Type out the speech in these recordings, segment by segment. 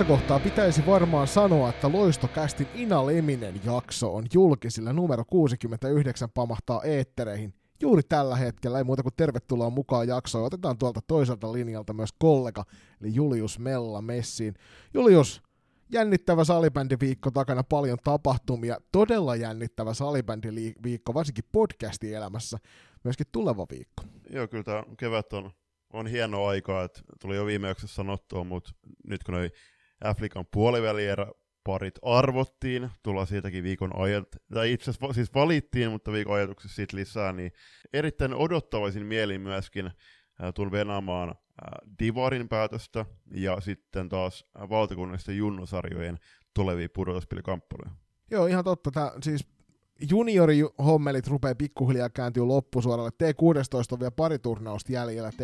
Tässä kohtaa pitäisi varmaan sanoa, että Loistokästin Ina Leminen jakso on julkisilla numero 69 pamahtaa eettereihin juuri tällä hetkellä. Ei muuta kuin tervetuloa mukaan jaksoon. Otetaan tuolta toiselta linjalta myös kollega, eli Julius Mella messiin. Julius, jännittävä salibändiviikko takana, paljon tapahtumia, todella jännittävä salibändiviikko, varsinkin podcasti-elämässä, myöskin tuleva viikko. Joo, kyllä tämä kevät on, on hieno aika, että tuli jo viime jaksossa sanottua, mutta nyt kun noi Afrikan puolivälierä parit arvottiin, tulla siitäkin viikon ajat, tai itse asiassa siis valittiin, mutta viikon ajatuksessa siitä lisää, niin erittäin odottavaisin mielin myöskin äh, venaamaan Divarin päätöstä ja sitten taas valtakunnallisten junnusarjojen tulevia pudotuspelikkamppailuja. Joo, ihan totta. Tää, siis juniorihommelit rupeaa pikkuhiljaa kääntyä loppusuoralle. T16 on vielä pari turnausta jäljellä, T18,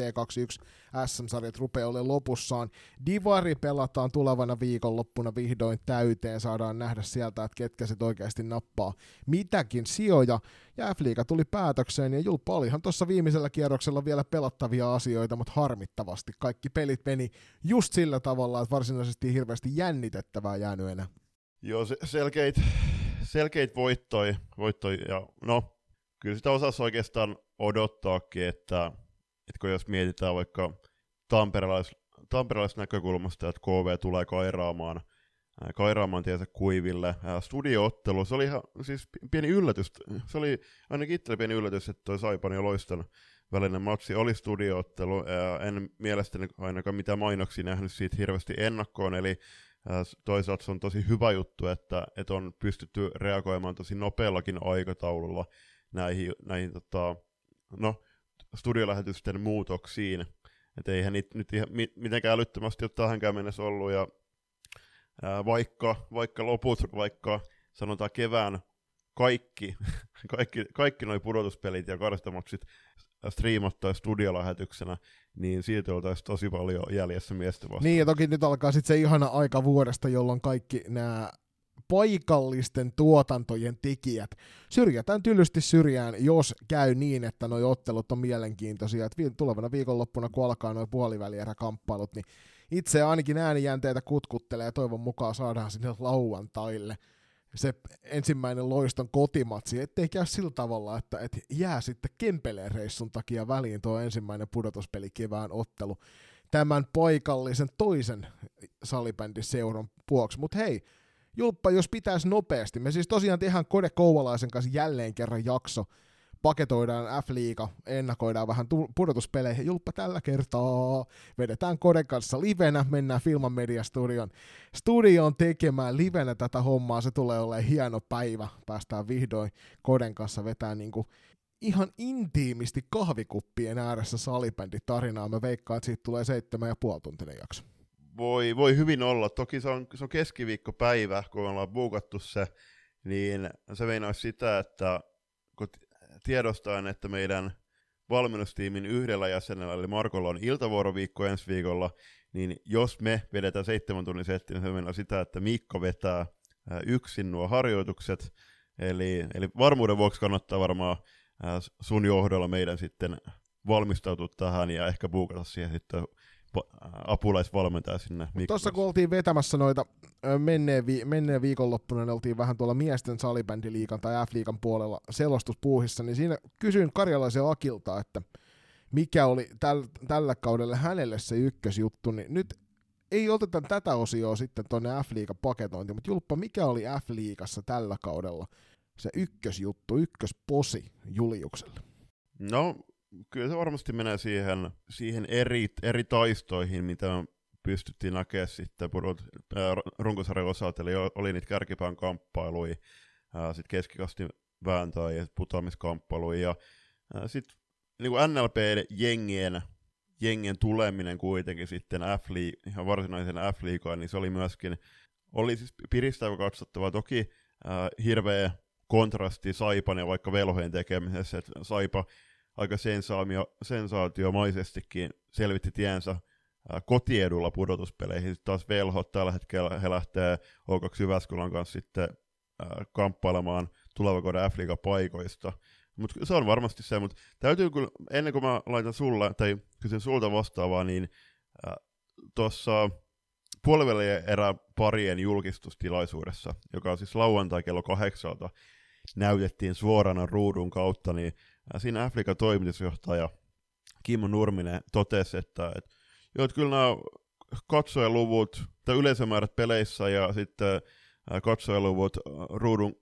T21 SM-sarjat rupeaa olemaan lopussaan. Divari pelataan tulevana viikonloppuna vihdoin täyteen, saadaan nähdä sieltä, että ketkä se oikeasti nappaa mitäkin sijoja. Ja F-liiga tuli päätökseen, ja Julppa olihan tuossa viimeisellä kierroksella vielä pelattavia asioita, mutta harmittavasti kaikki pelit meni just sillä tavalla, että varsinaisesti hirveästi jännitettävää jäänyt enää. Joo, se, selkeit, selkeit voittoi, voittoi, ja no, kyllä sitä osasi oikeastaan odottaakin, että, että kun jos mietitään vaikka tamperelais, tamperelais näkökulmasta, että KV tulee kairaamaan, kairaamaan tiensä kuiville. Studioottelu, se oli ihan siis pieni yllätys, se oli ainakin itselle pieni yllätys, että toi Saipan ja Loiston välinen matsi oli studioottelu. En mielestäni ainakaan mitään mainoksia nähnyt siitä hirveästi ennakkoon, eli toisaalta se on tosi hyvä juttu, että, että on pystytty reagoimaan tosi nopeallakin aikataululla näihin, näihin tota, no, studiolähetysten muutoksiin. Että eihän niitä nyt ihan mitenkään älyttömästi ole tähänkään mennessä ollut, ja ää, vaikka, vaikka loput, vaikka sanotaan kevään kaikki, kaikki, kaikki nuo pudotuspelit ja karstamaksit striimattaa studiolähetyksenä, niin siitä oltaisiin tosi paljon jäljessä miestä vastaan. Niin, ja toki nyt alkaa sitten se ihana aika vuodesta, jolloin kaikki nämä paikallisten tuotantojen tekijät syrjätään tylysti syrjään, jos käy niin, että nuo ottelut on mielenkiintoisia. Et tulevana viikonloppuna, kun alkaa nuo puolivälieräkamppailut, niin itse ainakin äänijänteitä kutkuttelee ja toivon mukaan saadaan sinne lauantaille – se ensimmäinen loiston kotimatsi, ettei käy sillä tavalla, että et jää sitten Kempeleen reissun takia väliin tuo ensimmäinen pudotuspeli kevään ottelu tämän paikallisen toisen salibändiseuran vuoksi. Mutta hei, Julppa, jos pitäisi nopeasti, me siis tosiaan tehdään Kode Kouvalaisen kanssa jälleen kerran jakso, paketoidaan F-liiga, ennakoidaan vähän pudotuspeleihin. Julppa tällä kertaa vedetään Koden kanssa livenä, mennään Filman Media Studion, studioon tekemään livenä tätä hommaa. Se tulee olemaan hieno päivä. Päästään vihdoin Koden kanssa vetää niinku ihan intiimisti kahvikuppien ääressä salibänditarinaa. Mä veikkaan, että siitä tulee seitsemän ja puoli tuntinen jakso. Voi, voi hyvin olla. Toki se on, se on keskiviikkopäivä, kun ollaan buukattu se, niin se meinaa sitä, että kun tiedostaen, että meidän valmennustiimin yhdellä jäsenellä, eli Markolla on iltavuoroviikko ensi viikolla, niin jos me vedetään seitsemän tunnin setti, niin se mennään sitä, että Mikko vetää yksin nuo harjoitukset, eli, eli varmuuden vuoksi kannattaa varmaan sun johdolla meidän sitten valmistautua tähän ja ehkä buukata siihen sitten apulaisvalmentaja sinne. Tuossa kun oltiin vetämässä noita menneen, vi- menneen viikonloppuna, niin oltiin vähän tuolla miesten salibändiliikan tai F-liikan puolella selostuspuuhissa, niin siinä kysyin karjalaisen Akilta, että mikä oli täl- tällä kaudella hänelle se ykkösjuttu, niin nyt ei oteta tätä osioa sitten tuonne F-liigan paketointiin, mutta Julppa, mikä oli F-liigassa tällä kaudella se ykkösjuttu, ykkösposi Juliukselle? No, kyllä se varmasti menee siihen, siihen eri, eri taistoihin, mitä pystyttiin näkemään sitten purut, äh, runkosarjan osalta, eli oli niitä kärkipään kamppailuja, äh, sitten keskikasti vääntöä ja putoamiskamppailuja, ja äh, sitten niin NLP-jengien jengien tuleminen kuitenkin sitten F ihan varsinaisen F-liigaan, niin se oli myöskin, oli siis piristävä katsottava, toki äh, hirveä kontrasti Saipan ja vaikka velhojen tekemisessä, että Saipa aika sensaatio, sensaatiomaisestikin selvitti tiensä kotiedulla pudotuspeleihin. Sitten taas velhot tällä hetkellä he lähtee O2 Jyväskylän kanssa sitten kamppailemaan tulevakouden f paikoista. Mutta se on varmasti se, mutta täytyy kyllä, ennen kuin mä laitan sulle, tai kysyn sulta vastaavaa, niin äh, tuossa puoliväli erä parien julkistustilaisuudessa, joka on siis lauantai kello kahdeksalta, näytettiin suorana ruudun kautta, niin siinä Afrikan toimitusjohtaja Kimmo Nurminen totesi, että, että, joo, että kyllä nämä katsojaluvut, tai yleisömäärät peleissä ja sitten katsojaluvut ruudun,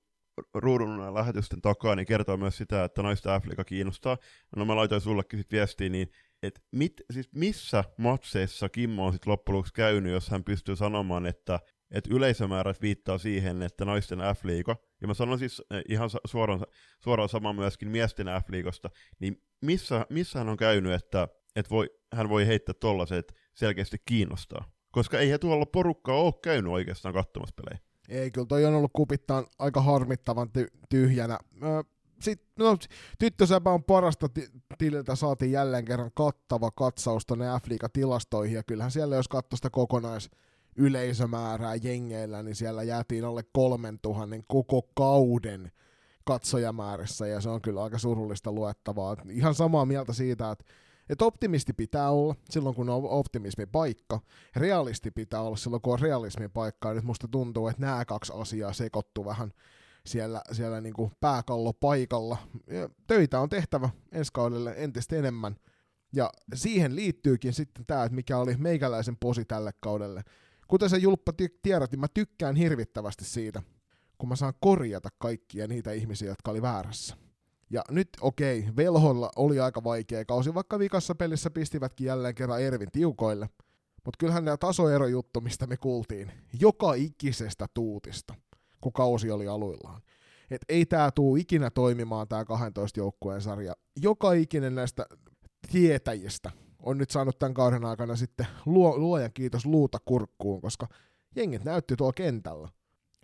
ruudun lähetysten takaa, niin kertoo myös sitä, että naista Afrika kiinnostaa. No mä laitoin sullekin sit viestiä, niin et mit, siis missä matseissa Kimmo on sitten loppujen käynyt, jos hän pystyy sanomaan, että et yleisömäärät viittaa siihen, että naisten F-liiga, ja mä sanon siis ihan suoraan, suoraan sama myöskin miesten F-liigasta, niin missä, missä hän on käynyt, että et voi, hän voi heittää tollaset selkeästi kiinnostaa? Koska ei he tuolla porukkaa ole käynyt oikeastaan katsomassa pelejä. Ei, kyllä toi on ollut kupittaan aika harmittavan ty- tyhjänä. Sitten, no, tyttösäpä on parasta tililtä saatiin jälleen kerran kattava katsaus tuonne f tilastoihin ja kyllähän siellä jos katsoi sitä kokonais yleisömäärää jengeillä, niin siellä jäätiin alle 3000 koko kauden katsojamäärässä, ja se on kyllä aika surullista luettavaa. Ihan samaa mieltä siitä, että että optimisti pitää olla silloin, kun on optimismin paikka. Realisti pitää olla silloin, kun on realismin paikka. Ja nyt musta tuntuu, että nämä kaksi asiaa sekoittuu vähän siellä, siellä niin kuin pääkallo paikalla. Ja töitä on tehtävä ensi kaudelle entistä enemmän. Ja siihen liittyykin sitten tämä, että mikä oli meikäläisen posi tälle kaudelle. Kuten se Julppa tiedät, niin mä tykkään hirvittävästi siitä, kun mä saan korjata kaikkia niitä ihmisiä, jotka oli väärässä. Ja nyt okei, okay, Velholla oli aika vaikea kausi, vaikka vikassa pelissä pistivätkin jälleen kerran Ervin tiukoille. Mutta kyllähän nämä tasoerojuttu, mistä me kuultiin, joka ikisestä tuutista, kun kausi oli aluillaan. Et ei tämä tuu ikinä toimimaan tämä 12 joukkueen sarja. Joka ikinen näistä tietäjistä on nyt saanut tämän kauden aikana sitten luo, luojan kiitos luuta kurkkuun, koska jengit näytti tuolla kentällä.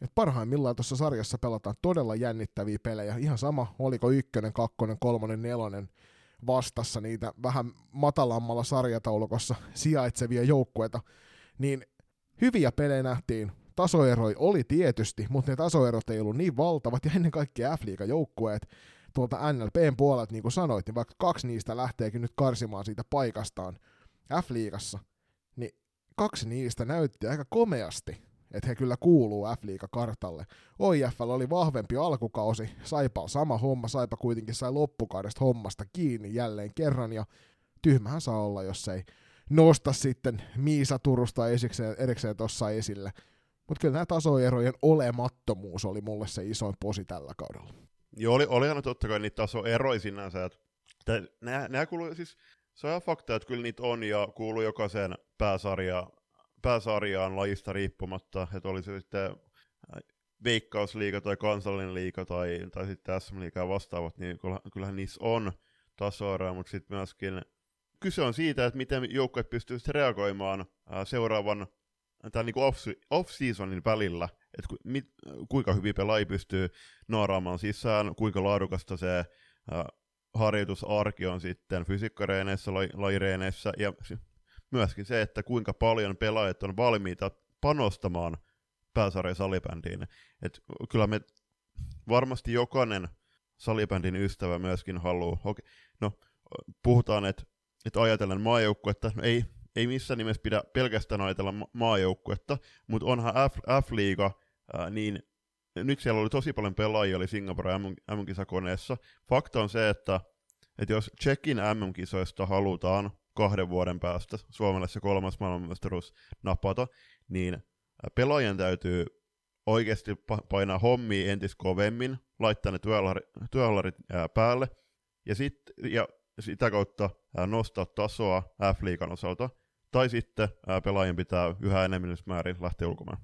Et parhaimmillaan tuossa sarjassa pelataan todella jännittäviä pelejä. Ihan sama, oliko ykkönen, kakkonen, kolmonen, nelonen vastassa niitä vähän matalammalla sarjataulukossa sijaitsevia joukkueita, niin hyviä pelejä nähtiin. Tasoeroi oli tietysti, mutta ne tasoerot ei ollut niin valtavat, ja ennen kaikkea F-liiga-joukkueet tuolta NLPn puolelta, niin kuin sanoit, niin vaikka kaksi niistä lähteekin nyt karsimaan siitä paikastaan F-liigassa, niin kaksi niistä näytti aika komeasti että he kyllä kuuluu F-liiga-kartalle. OIF oli vahvempi alkukausi, Saipa sama homma, Saipa kuitenkin sai loppukaudesta hommasta kiinni jälleen kerran, ja tyhmähän saa olla, jos ei nosta sitten Miisa Turusta esikseen, erikseen tuossa esille. Mutta kyllä nämä tasoerojen olemattomuus oli mulle se isoin posi tällä kaudella. Joo, oli, olihan totta kai niitä tasoeroja sinänsä, että nämä, nämä kuuluu, siis se on ihan fakta, että kyllä niitä on ja kuuluu jokaiseen pääsarjaan pääsarjaan lajista riippumatta, että oli se sitten äh, veikkausliiga tai kansallinen liiga tai, tai sitten SM-liiga vastaavat, niin kyllähän niissä on tasoeroja, mutta sitten myöskin kyse on siitä, että miten joukkueet pystyy reagoimaan äh, seuraavan tai niin off-seasonin välillä, että ku, mit, kuinka hyvin pelaaja pystyy naaraamaan sisään, kuinka laadukasta se äh, harjoitusarki on sitten fysiikkareeneissä, lajireeneissä, ja myöskin se, että kuinka paljon pelaajat on valmiita panostamaan pääsarjan salibändiin. Et kyllä me varmasti jokainen salibändin ystävä myöskin haluaa, okay, no puhutaan, että et ajatellen maajoukkuetta, no ei, ei missään nimessä pidä pelkästään ajatella ma- maajoukkuetta, mutta onhan F-liiga, ää, niin nyt siellä oli tosi paljon pelaajia, oli Singapore MM-kisakoneessa. Fakta on se, että, että jos Tsekin MM-kisoista halutaan kahden vuoden päästä Suomelle se kolmas maailmanmestaruus napata, niin pelaajien täytyy oikeasti painaa hommia entis kovemmin, laittaa ne työhallarit päälle, ja, sit, ja sitä kautta nostaa tasoa F-liikan osalta, tai sitten pelaajien pitää yhä enemmän määrin lähteä ulkomaan.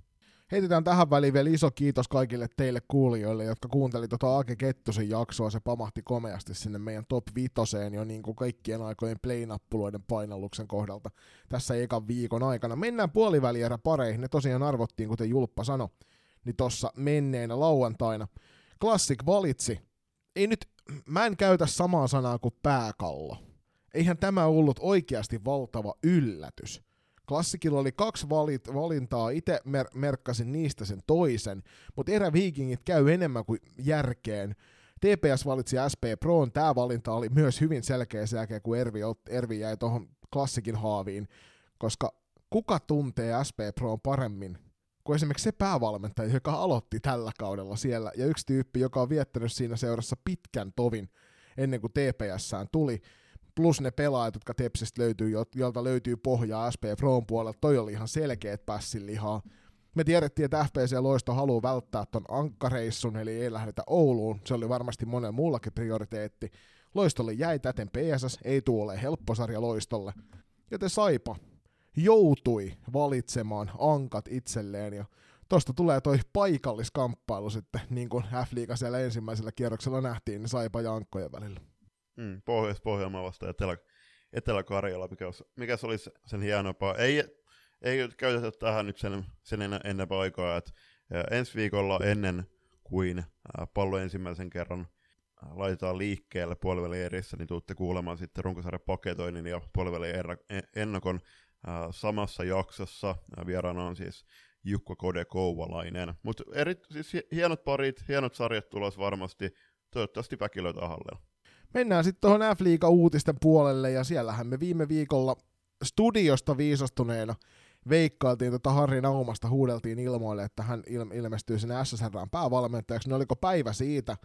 Heitetään tähän väliin vielä iso kiitos kaikille teille kuulijoille, jotka kuunteli tuota Ake Kettusen jaksoa. Se pamahti komeasti sinne meidän top vitoseen jo niin kuin kaikkien aikojen play-nappuloiden painalluksen kohdalta tässä ekan viikon aikana. Mennään puolivälierä pareihin. Ne tosiaan arvottiin, kuten Julppa sanoi, niin tossa menneenä lauantaina. Classic valitsi. Ei nyt, mä en käytä samaa sanaa kuin pääkallo. Eihän tämä ollut oikeasti valtava yllätys Klassikilla oli kaksi valit, valintaa, itse mer- merkkasin niistä sen toisen, mutta eräviikingit käy enemmän kuin järkeen. TPS valitsi SP Proon, tämä valinta oli myös hyvin selkeä sen jälkeen, kun Ervi, Ervi jäi tuohon klassikin haaviin, koska kuka tuntee SP Pro paremmin kuin esimerkiksi se päävalmentaja, joka aloitti tällä kaudella siellä, ja yksi tyyppi, joka on viettänyt siinä seurassa pitkän tovin ennen kuin TPSään tuli, plus ne pelaajat, jotka Tepsistä löytyy, jolta löytyy pohjaa SP Proon puolelta, toi oli ihan selkeät lihaa. Me tiedettiin, että FPC Loisto haluaa välttää ton ankkareissun, eli ei lähdetä Ouluun. Se oli varmasti monen muullakin prioriteetti. Loistolle jäi täten PSS, ei tule ole helppo sarja Loistolle. Joten Saipa joutui valitsemaan ankat itselleen, ja tosta tulee toi paikalliskamppailu sitten, niin kuin F-liiga siellä ensimmäisellä kierroksella nähtiin, niin Saipa ja ankkojen välillä. Mm, Pohjois-Pohjanmaa vasta Etelä, Etelä-Karjala, mikä, olisi, mikä se olisi sen hienompaa. Ei, ei käytetä tähän nyt sen, sen ennen, ennen aikaa, että ensi viikolla ennen kuin pallo ensimmäisen kerran laitetaan liikkeelle puoliväli erissä, niin tuutte kuulemaan sitten runkosarjan paketoinnin ja puoliväli ennakon samassa jaksossa. Vieraana on siis Jukko Kode Kouvalainen. Mutta siis hienot parit, hienot sarjat tulos varmasti. Toivottavasti väki löytää hallella. Mennään sitten tuohon F-liiga uutisten puolelle, ja siellähän me viime viikolla studiosta viisastuneena veikkailtiin tota Harri Naumasta, huudeltiin ilmoille, että hän il- ilmestyy sinne SSRään päävalmentajaksi, niin oliko päivä siitä,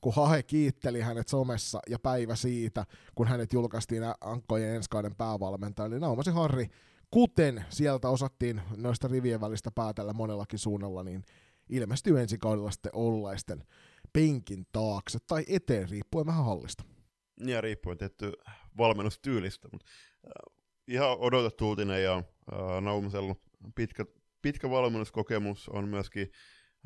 kun Hahe kiitteli hänet somessa, ja päivä siitä, kun hänet julkaistiin Ankkojen enskaiden päävalmentaja, eli Naumasi Harri, kuten sieltä osattiin noista rivien välistä päätellä monellakin suunnalla, niin ilmestyy ensi kaudella sitten ollaisten penkin taakse tai eteen, riippuen vähän hallista. Ja riippuen tietty valmennustyylistä, mutta äh, ihan odotettu uutinen ja äh, Naumasella pitkä, pitkä valmennuskokemus on myöskin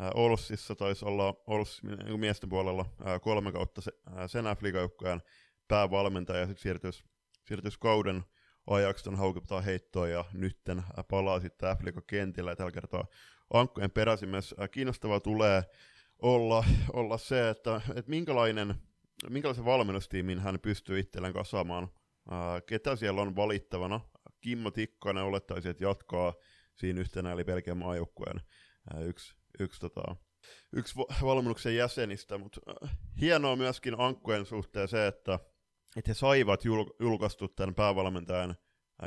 äh, Olssissa, taisi olla Ols, niin miesten puolella kolme kautta se, sen F-liigajoukkojen päävalmentaja ja sitten siirtyisi, siirtyisi kauden ajaksi ton haukiputaan heittoon ja nytten palaa sitten f kentillä ja tällä kertaa Ankkojen peräsimies. Äh, kiinnostavaa tulee olla, olla se, että, että minkälainen, minkälaisen valmennustiimin hän pystyy itselleen kasaamaan. Ketä siellä on valittavana? Kimmo Tikkanen olettaisi, että jatkaa siinä yhtenä, eli Belgian maajoukkueen yksi, yksi, tota, yksi valmennuksen jäsenistä, mutta hienoa myöskin Ankkojen suhteen se, että, että he saivat jul, julkaistu tämän päävalmentajan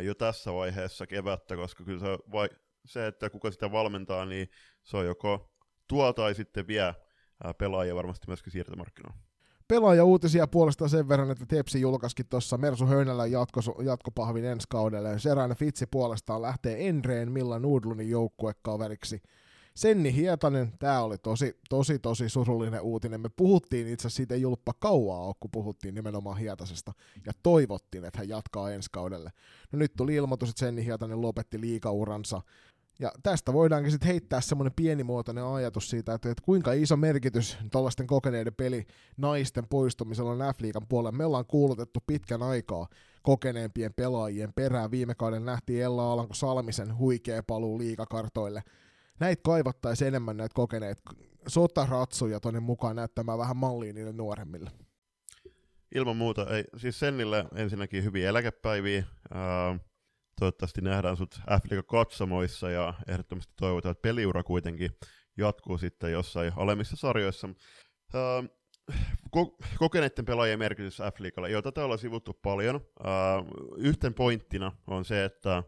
jo tässä vaiheessa kevättä, koska kyllä se, vai, se, että kuka sitä valmentaa, niin se on joko tuo tai sitten vie pelaajia varmasti myöskin siirtomarkkinoilla. Pelaaja uutisia puolestaan sen verran, että Tepsi julkaisikin tuossa Mersu Höynälä jatko, jatkopahvin ensi kaudelle. Seräinen Fitsi puolestaan lähtee Enreen Milla Nudlunin joukkuekaveriksi. Senni Hietanen, tämä oli tosi, tosi, tosi surullinen uutinen. Me puhuttiin itse asiassa siitä julppa kauaa kun puhuttiin nimenomaan Hietasesta, ja toivottiin, että hän jatkaa ensi kaudelle. No nyt tuli ilmoitus, että Senni Hietanen lopetti liikauransa ja tästä voidaankin sitten heittää semmoinen pienimuotoinen ajatus siitä, että, että kuinka iso merkitys tällaisten kokeneiden peli naisten poistumisella on F-liigan puolella. Me ollaan kuulutettu pitkän aikaa kokeneempien pelaajien perään. Viime kauden nähtiin Ella Alanko Salmisen huikea paluu liikakartoille. Näitä kaivattaisiin enemmän näitä kokeneet sotaratsuja tonne mukaan näyttämään vähän malliin niille nuoremmille. Ilman muuta. Ei, siis Sennille ensinnäkin hyviä eläkepäiviä. Uh toivottavasti nähdään sut f katsomoissa ja ehdottomasti toivotaan, että peliura kuitenkin jatkuu sitten jossain alemmissa sarjoissa. Uh, ko- kokeneiden pelaajien merkitys F-liigalle, jota täällä on sivuttu paljon. Uh, yhten pointtina on se, että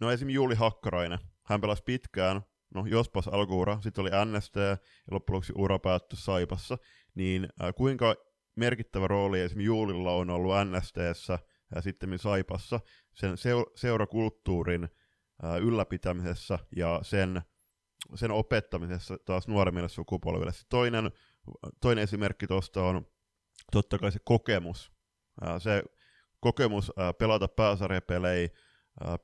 no esim. Juuli Hakkarainen, hän pelasi pitkään, no jospas alkuura, sitten oli NST ja loppujen lopuksi ura päättyi Saipassa, niin uh, kuinka merkittävä rooli esim. Juulilla on ollut NSTssä sitten Saipassa sen seurakulttuurin ylläpitämisessä ja sen, sen opettamisessa taas nuoremmille sukupolville. Toinen, toinen esimerkki tuosta on totta kai se kokemus. Se kokemus pelata pääsarjapelejä,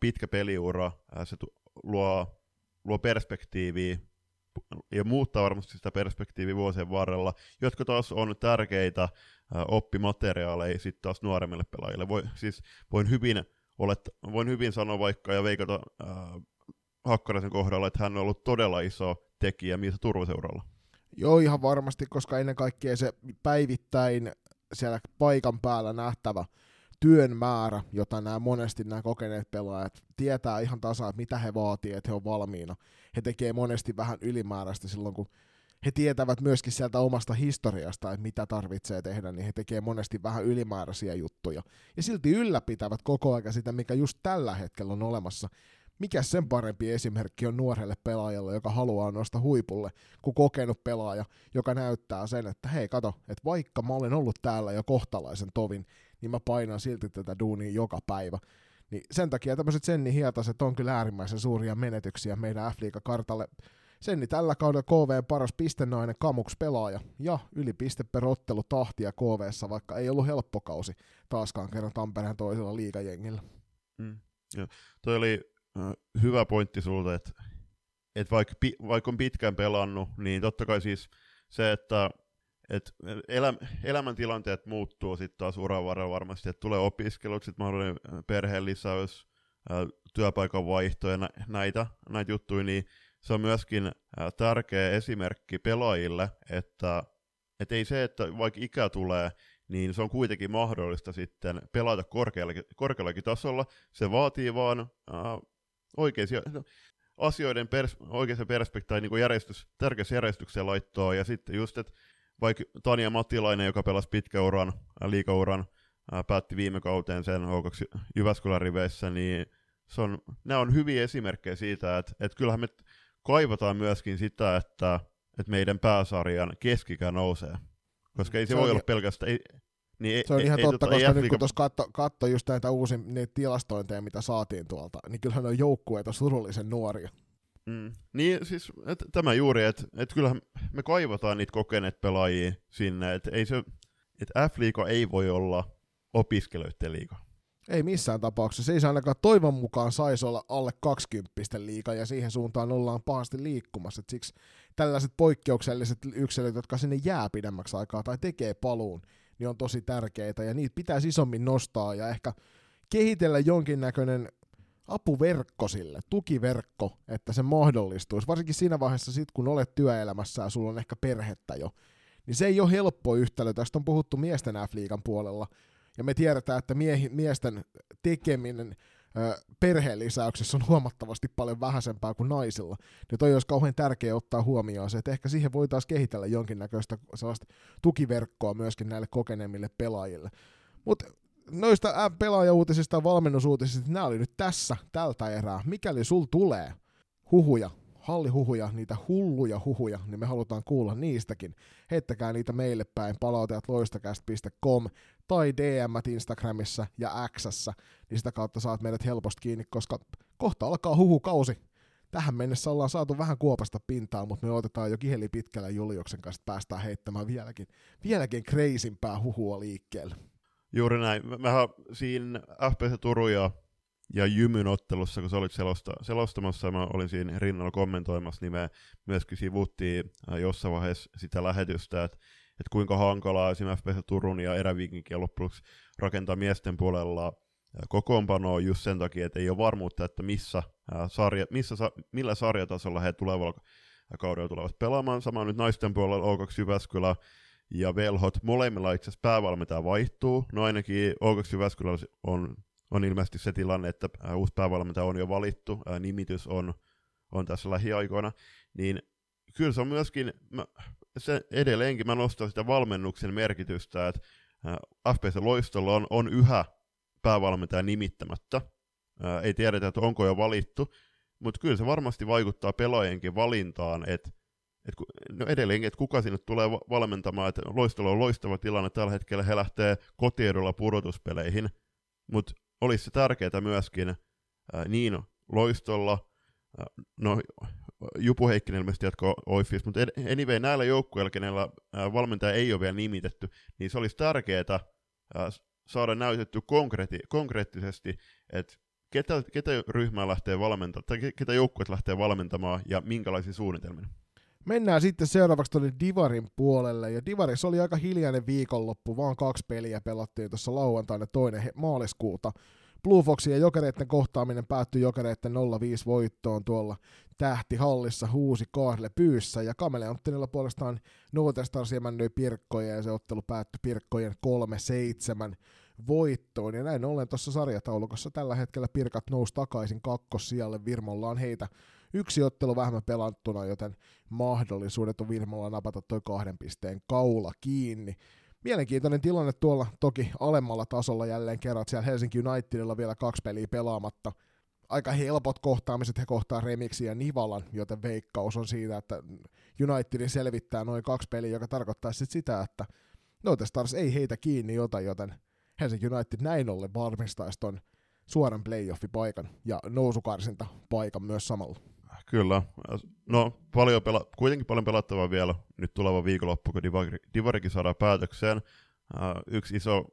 pitkä peliura, se luo, luo perspektiiviä ja muuttaa varmasti sitä perspektiiviä vuosien varrella, jotka taas on tärkeitä oppimateriaaleja sitten taas nuoremmille pelaajille. Voi, siis voin hyvin, olet, voin hyvin sanoa vaikka ja veikata äh, Hakkaraisen kohdalla, että hän on ollut todella iso tekijä missä turvaseuralla. Joo, ihan varmasti, koska ennen kaikkea se päivittäin siellä paikan päällä nähtävä työn määrä, jota nämä monesti nämä kokeneet pelaajat tietää ihan tasan, että mitä he vaatii, että he on valmiina. He tekee monesti vähän ylimääräistä silloin, kun he tietävät myöskin sieltä omasta historiasta, että mitä tarvitsee tehdä, niin he tekee monesti vähän ylimääräisiä juttuja. Ja silti ylläpitävät koko ajan sitä, mikä just tällä hetkellä on olemassa. mikä sen parempi esimerkki on nuorelle pelaajalle, joka haluaa nostaa huipulle, kuin kokenut pelaaja, joka näyttää sen, että hei kato, että vaikka mä olen ollut täällä jo kohtalaisen tovin, niin mä painan silti tätä duunia joka päivä. Niin sen takia tämmöiset Senni Hietaset on kyllä äärimmäisen suuria menetyksiä meidän f kartalle Senni tällä kaudella KV paras pistenainen kamuks pelaaja ja yli piste per ottelu tahtia KVssa, vaikka ei ollut helppo kausi taaskaan kerran Tampereen toisella liigajengillä. Mm. Ja toi oli äh, hyvä pointti sulta, että, että vaikka, pi, vaikka on pitkään pelannut, niin totta kai siis se, että et elä, elämäntilanteet muuttuu sitten taas uran varrella varmasti, että tulee opiskelut, sitten mahdollinen perheen lisäys, työpaikan vaihto ja näitä, näitä juttuja, niin se on myöskin tärkeä esimerkki pelaajille, että et ei se, että vaikka ikä tulee, niin se on kuitenkin mahdollista sitten pelata korkeallakin, tasolla. Se vaatii vaan äh, oikeisia asioiden pers, oikeassa perspektiivin niin järjestys, tärkeässä järjestykseen laittoa, ja sitten just, että vaikka Tania Mattilainen, joka pelasi pitkäuran, äh, liikauran, äh, päätti viime kauteen sen O2 Jyväskylän riveissä, niin se on, nämä on hyviä esimerkkejä siitä, että, että kyllähän me kaivataan myöskin sitä, että, että meidän pääsarjan keskikä nousee. Koska ei se, se voi olla pelkästään... Ei, niin se on ei, ihan ei, totta, tota, koska nyt kun tuossa katso, katso just näitä niitä tilastointeja, mitä saatiin tuolta, niin kyllähän on joukkueita surullisen nuoria. Mm. Niin siis et, tämä juuri, että et kyllähän me kaivataan niitä kokeneet pelaajia sinne, että ei se, että F-liiga ei voi olla opiskelijoiden liiga. Ei missään tapauksessa. Se ei ainakaan toivon mukaan saisi olla alle 20 liiga, ja siihen suuntaan ollaan pahasti liikkumassa. Et siksi tällaiset poikkeukselliset yksilöt, jotka sinne jää pidemmäksi aikaa tai tekee paluun, niin on tosi tärkeitä, ja niitä pitäisi isommin nostaa, ja ehkä kehitellä jonkinnäköinen apuverkko sille, tukiverkko, että se mahdollistuisi. Varsinkin siinä vaiheessa, sit, kun olet työelämässä ja sulla on ehkä perhettä jo, niin se ei ole helppo yhtälö. Tästä on puhuttu miesten F-liigan puolella, ja me tiedetään, että miehi, miesten tekeminen ö, perheenlisäyksessä on huomattavasti paljon vähäisempää kuin naisilla. Niin toi olisi kauhean tärkeää ottaa huomioon se, että ehkä siihen voitaisiin kehitellä jonkinnäköistä sellaista tukiverkkoa myöskin näille kokeneemmille pelaajille. Mutta noista pelaajauutisista ja valmennusuutisista, nämä oli nyt tässä tältä erää. Mikäli sul tulee huhuja hallihuhuja, niitä hulluja huhuja, niin me halutaan kuulla niistäkin. Heittäkää niitä meille päin palautajat loistakäst.com tai DM Instagramissa ja Xssä, niin sitä kautta saat meidät helposti kiinni, koska kohta alkaa huhukausi. Tähän mennessä ollaan saatu vähän kuopasta pintaa, mutta me otetaan jo kiheli pitkällä Juliuksen kanssa, että päästään heittämään vieläkin, vieläkin kreisimpää huhua liikkeelle. Juuri näin. Mehän siinä FPS Turun ja ja Jymyn ottelussa, kun sä olit selosta, selostamassa, mä olin siinä rinnalla kommentoimassa, niin me myöskin sivuttiin äh, jossain vaiheessa sitä lähetystä, että että kuinka hankalaa esimerkiksi FPS Turun ja eräviikinkin loppujen rakentaa miesten puolella äh, kokoonpanoa just sen takia, että ei ole varmuutta, että missä, äh, sarja, missä millä sarjatasolla he tulevalla kaudella tulevat pelaamaan. Sama nyt naisten puolella O2 Jyväskylä ja Velhot. Molemmilla itse asiassa päävalmentaja vaihtuu. No ainakin O2 Jyväskylä on on ilmeisesti se tilanne, että äh, uusi päävalmentaja on jo valittu, äh, nimitys on, on tässä lähiaikoina, niin kyllä se on myöskin, mä, se edelleenkin mä nostan sitä valmennuksen merkitystä, että äh, FPS Loistolla on, on yhä päävalmentaja nimittämättä, ei tiedetä, että onko jo valittu, mutta kyllä se varmasti vaikuttaa pelaajienkin valintaan, että et, no edelleenkin, että kuka sinne tulee valmentamaan, että Loistolla on loistava tilanne, tällä hetkellä. He lähtee kotiedolla pudotuspeleihin, mutta olisi se tärkeää myöskin ää, niin loistolla, ää, no Jupu Heikkinen ilmeisesti jatko Oifis, mutta anyway, näillä joukkueilla, kenellä ää, valmentaja ei ole vielä nimitetty, niin se olisi tärkeää ää, saada näytetty konkreetti, konkreettisesti, että ketä, ketä ryhmää lähtee valmentamaan, tai ketä joukkueet lähtee valmentamaan ja minkälaisia suunnitelmia. Mennään sitten seuraavaksi tuonne Divarin puolelle, ja Divarissa oli aika hiljainen viikonloppu, vaan kaksi peliä pelattiin tuossa lauantaina toinen maaliskuuta. Blue Foxin ja Jokereiden kohtaaminen päättyi Jokereiden 0-5 voittoon tuolla tähtihallissa huusi kahdelle pyyssä, ja Kameleonttinilla puolestaan Northern Stars emännöi Pirkkoja, ja se ottelu päättyi Pirkkojen 3-7 voittoon, ja näin ollen tuossa sarjataulukossa tällä hetkellä Pirkat nousi takaisin kakkossijalle, Virmolla on heitä yksi ottelu vähemmän pelattuna, joten mahdollisuudet on Virmolla napata toi kahden pisteen kaula kiinni. Mielenkiintoinen tilanne tuolla toki alemmalla tasolla jälleen kerran. Siellä Helsinki Unitedilla vielä kaksi peliä pelaamatta. aika helpot kohtaamiset, he kohtaa Remixin ja Nivalan, joten veikkaus on siitä, että Unitedin selvittää noin kaksi peliä, joka tarkoittaa sitten sitä, että Note Stars ei heitä kiinni jota, joten Helsinki United näin ollen varmistaisi ton suoran playoffipaikan ja nousukarsinta paikan myös samalla. Kyllä. No, paljon pela- kuitenkin paljon pelattavaa vielä nyt tuleva viikonloppu, kun Divari, Divarikin saadaan päätökseen. Uh, yksi iso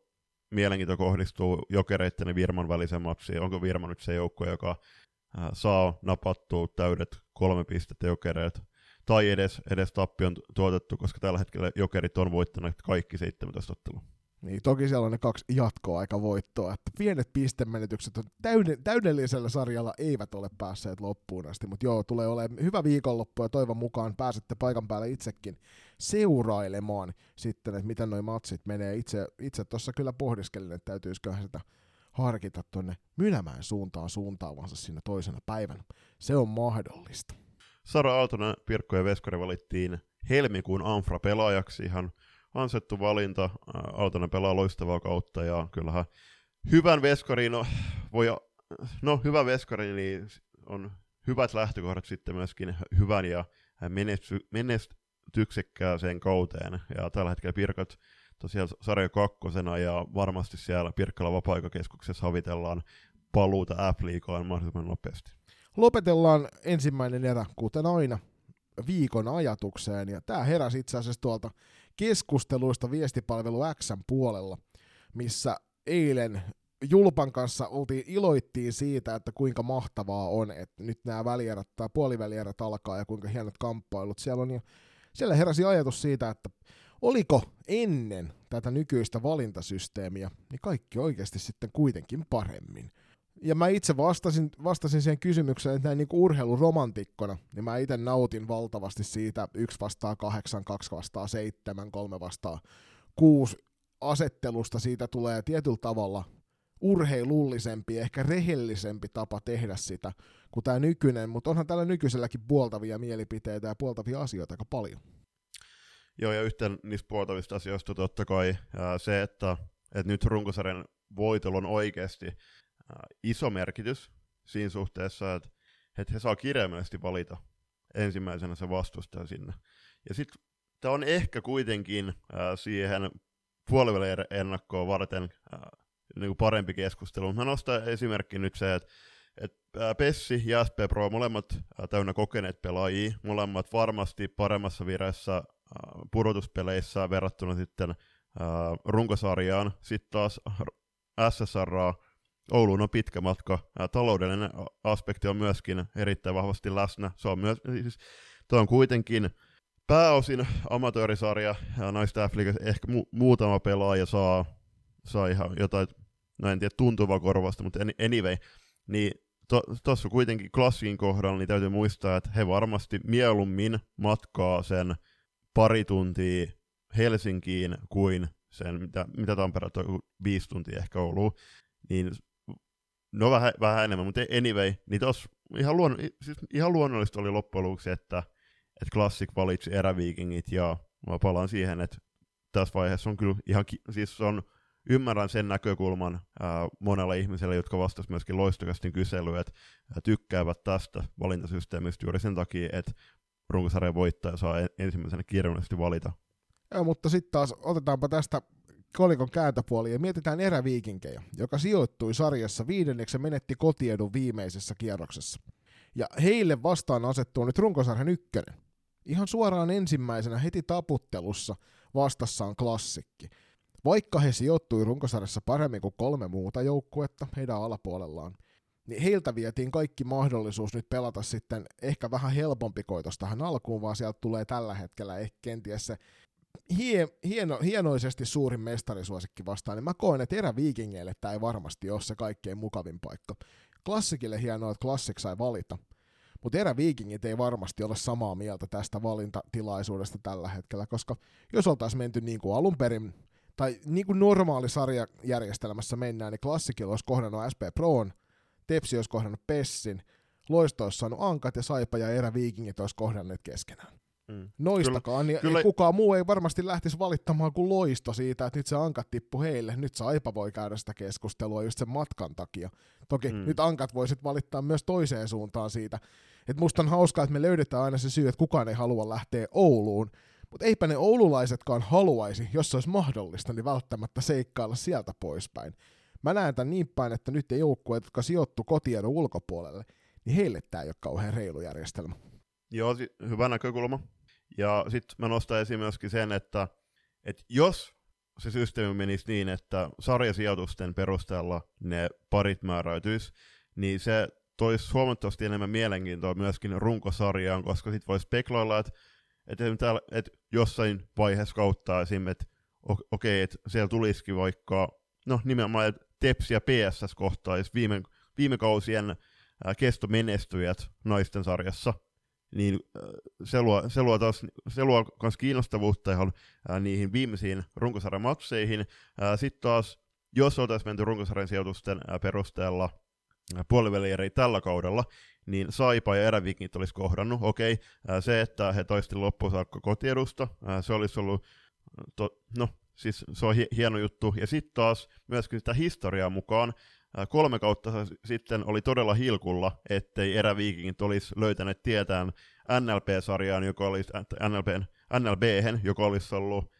mielenkiinto kohdistuu jokereiden ja Virman väliseen matsiin. Onko Virma nyt se joukko, joka uh, saa napattua täydet kolme pistettä jokereet, tai edes, edes tappion tuotettu, koska tällä hetkellä jokerit on voittanut kaikki 17 ottelua. Niin, toki siellä on ne kaksi jatkoaikavoittoa, että pienet pistemenetykset on täyden, täydellisellä sarjalla eivät ole päässeet loppuun asti, mutta joo, tulee olemaan hyvä viikonloppu ja toivon mukaan pääsette paikan päälle itsekin seurailemaan sitten, että miten noi matsit menee. Itse, itse tuossa kyllä pohdiskelin, että täytyisiköhän sitä harkita tuonne Mynämäen suuntaan suuntaavansa siinä toisena päivänä. Se on mahdollista. Sara Aaltonen, Pirkko ja Veskari valittiin helmikuun Anfra-pelaajaksi ihan ansettu valinta. Aaltonen pelaa loistavaa kautta ja kyllähän hyvän veskarin, no, voi, no hyvä veskari, niin on hyvät lähtökohdat sitten myöskin hyvän ja menesty, menestyksekkääseen kauteen. Ja tällä hetkellä Pirkat tosiaan sarja kakkosena ja varmasti siellä Pirkkala vapaa-aikakeskuksessa havitellaan paluuta F-liigaan mahdollisimman nopeasti. Lopetellaan ensimmäinen erä, kuten aina, viikon ajatukseen, ja tämä heräsi itse asiassa tuolta keskusteluista viestipalvelu Xn puolella, missä eilen Julpan kanssa oltiin, iloittiin siitä, että kuinka mahtavaa on, että nyt nämä välierät tai puolivälierät alkaa ja kuinka hienot kamppailut siellä on. Ja siellä heräsi ajatus siitä, että oliko ennen tätä nykyistä valintasysteemiä, niin kaikki oikeasti sitten kuitenkin paremmin. Ja mä itse vastasin, vastasin siihen kysymykseen, että näin niin urheiluromantikkona, niin mä itse nautin valtavasti siitä 1 vastaa 8, 2 vastaa 7, 3 vastaa 6 asettelusta. Siitä tulee tietyllä tavalla urheilullisempi, ehkä rehellisempi tapa tehdä sitä kuin tämä nykyinen, mutta onhan tällä nykyiselläkin puoltavia mielipiteitä ja puoltavia asioita aika paljon. Joo, ja yhten niistä puoltavista asioista totta kai se, että, että nyt runkosarjan voitolla on oikeasti iso merkitys siinä suhteessa, että, että he saa kirjaimellisesti valita ensimmäisenä se vastustaja sinne. Ja sitten tämä on ehkä kuitenkin äh, siihen puolivälien ennakkoon varten äh, niin parempi keskustelu. Mä nostan esimerkki nyt se, että et Pessi ja SP Pro, molemmat äh, täynnä kokeneet pelaajia, molemmat varmasti paremmassa vireessä äh, pudotuspeleissä verrattuna sitten äh, runkosarjaan. Sitten taas SSR Ouluun on pitkä matka. Taloudellinen aspekti on myöskin erittäin vahvasti läsnä. Se on myös, siis, tuo on kuitenkin pääosin amatöörisarja ja naisten f ehkä mu- muutama pelaaja saa, saa ihan jotain, no en tiedä tuntuvaa korvasta, mutta anyway, niin tuossa to, kuitenkin klassikin kohdalla niin täytyy muistaa, että he varmasti mieluummin matkaa sen pari tuntia Helsinkiin kuin sen, mitä, mitä Tampere toi viisi tuntia ehkä Ouluun, niin No vähän, vähän enemmän, mutta anyway, niin tos ihan, luon, siis ihan luonnollista oli loppujen lopuksi, että, että Classic valitsi eräviikingit, ja mä palaan siihen, että tässä vaiheessa on kyllä ihan, siis on, ymmärrän sen näkökulman ää, monella ihmisellä, jotka vastasivat myöskin loistokasti kyselyyn, että tykkäävät tästä valintasysteemistä juuri sen takia, että runkosarjan voittaja saa ensimmäisenä kirjallisesti valita. Joo, mutta sitten taas otetaanpa tästä kolikon kääntöpuoli ja mietitään eräviikinkejä, joka sijoittui sarjassa viidenneksi ja menetti kotiedun viimeisessä kierroksessa. Ja heille vastaan asettuu nyt runkosarjan ykkönen. Ihan suoraan ensimmäisenä heti taputtelussa vastassa on klassikki. Vaikka he sijoittui runkosarjassa paremmin kuin kolme muuta joukkuetta heidän alapuolellaan, niin heiltä vietiin kaikki mahdollisuus nyt pelata sitten ehkä vähän helpompi koitos tähän alkuun, vaan sieltä tulee tällä hetkellä ehkä kenties se hie, hieno, hienoisesti suurin mestarisuosikki vastaan, niin mä koen, että eräviikingeille tämä ei varmasti ole se kaikkein mukavin paikka. Klassikille hienoa, että klassik sai valita, mutta eräviikingit ei varmasti ole samaa mieltä tästä valintatilaisuudesta tällä hetkellä, koska jos oltaisiin menty niin kuin alun perin, tai niin kuin normaali sarjajärjestelmässä mennään, niin klassikilla olisi kohdannut SP Proon, Tepsi olisi kohdannut Pessin, Loisto olisi saanut Ankat ja Saipa ja eräviikingit olisi kohdanneet keskenään. Mm. Noistakaan, niin kyllä. kukaan muu ei varmasti lähtisi valittamaan kuin loisto siitä, että nyt se ankat tippu heille. Nyt se Aipa voi käydä sitä keskustelua just sen matkan takia. Toki mm. nyt ankat voisit valittaa myös toiseen suuntaan siitä. Et musta on hauskaa, että me löydetään aina se syy, että kukaan ei halua lähteä Ouluun. Mutta eipä ne oululaisetkaan haluaisi, jos se olisi mahdollista, niin välttämättä seikkailla sieltä poispäin. Mä näen tämän niin päin, että nyt joukkueet, jotka sijoittu kotiedon ulkopuolelle, niin heille tämä ei ole kauhean reilu järjestelmä. Joo, hyvä näkökulma. Ja sitten mä nostan esiin myöskin sen, että, että jos se systeemi menisi niin, että sarjasijoitusten perusteella ne parit määräytyisi, niin se toisi huomattavasti enemmän mielenkiintoa myöskin runkosarjaan, koska sitten voisi spekuloilla, että, että, että jossain vaiheessa kauttaa esim. että okei, okay, että siellä tulisikin vaikka, no nimenomaan, että Tepsi ja PSS kohtaisi viime, viime kausien kestomenestyjät naisten sarjassa, niin se luo, se luo, taas, se luo myös kiinnostavuutta ihan niihin viimeisiin runkosarjan matseihin. Sitten taas, jos oltaisiin menty runkosarjan sijoitusten perusteella puolivälieri tällä kaudella, niin Saipa ja Erävikingit olisi kohdannut. Okei, se, että he toisti loppuun saakka kotiedusta, se olisi ollut, to, no siis se on hieno juttu. Ja sitten taas myöskin sitä historiaa mukaan, kolme kautta sitten oli todella hilkulla, ettei eräviikingit olisi löytäneet tietään NLP-sarjaan, joka olisi, NLPn, NLB-hen, joka olisi ollut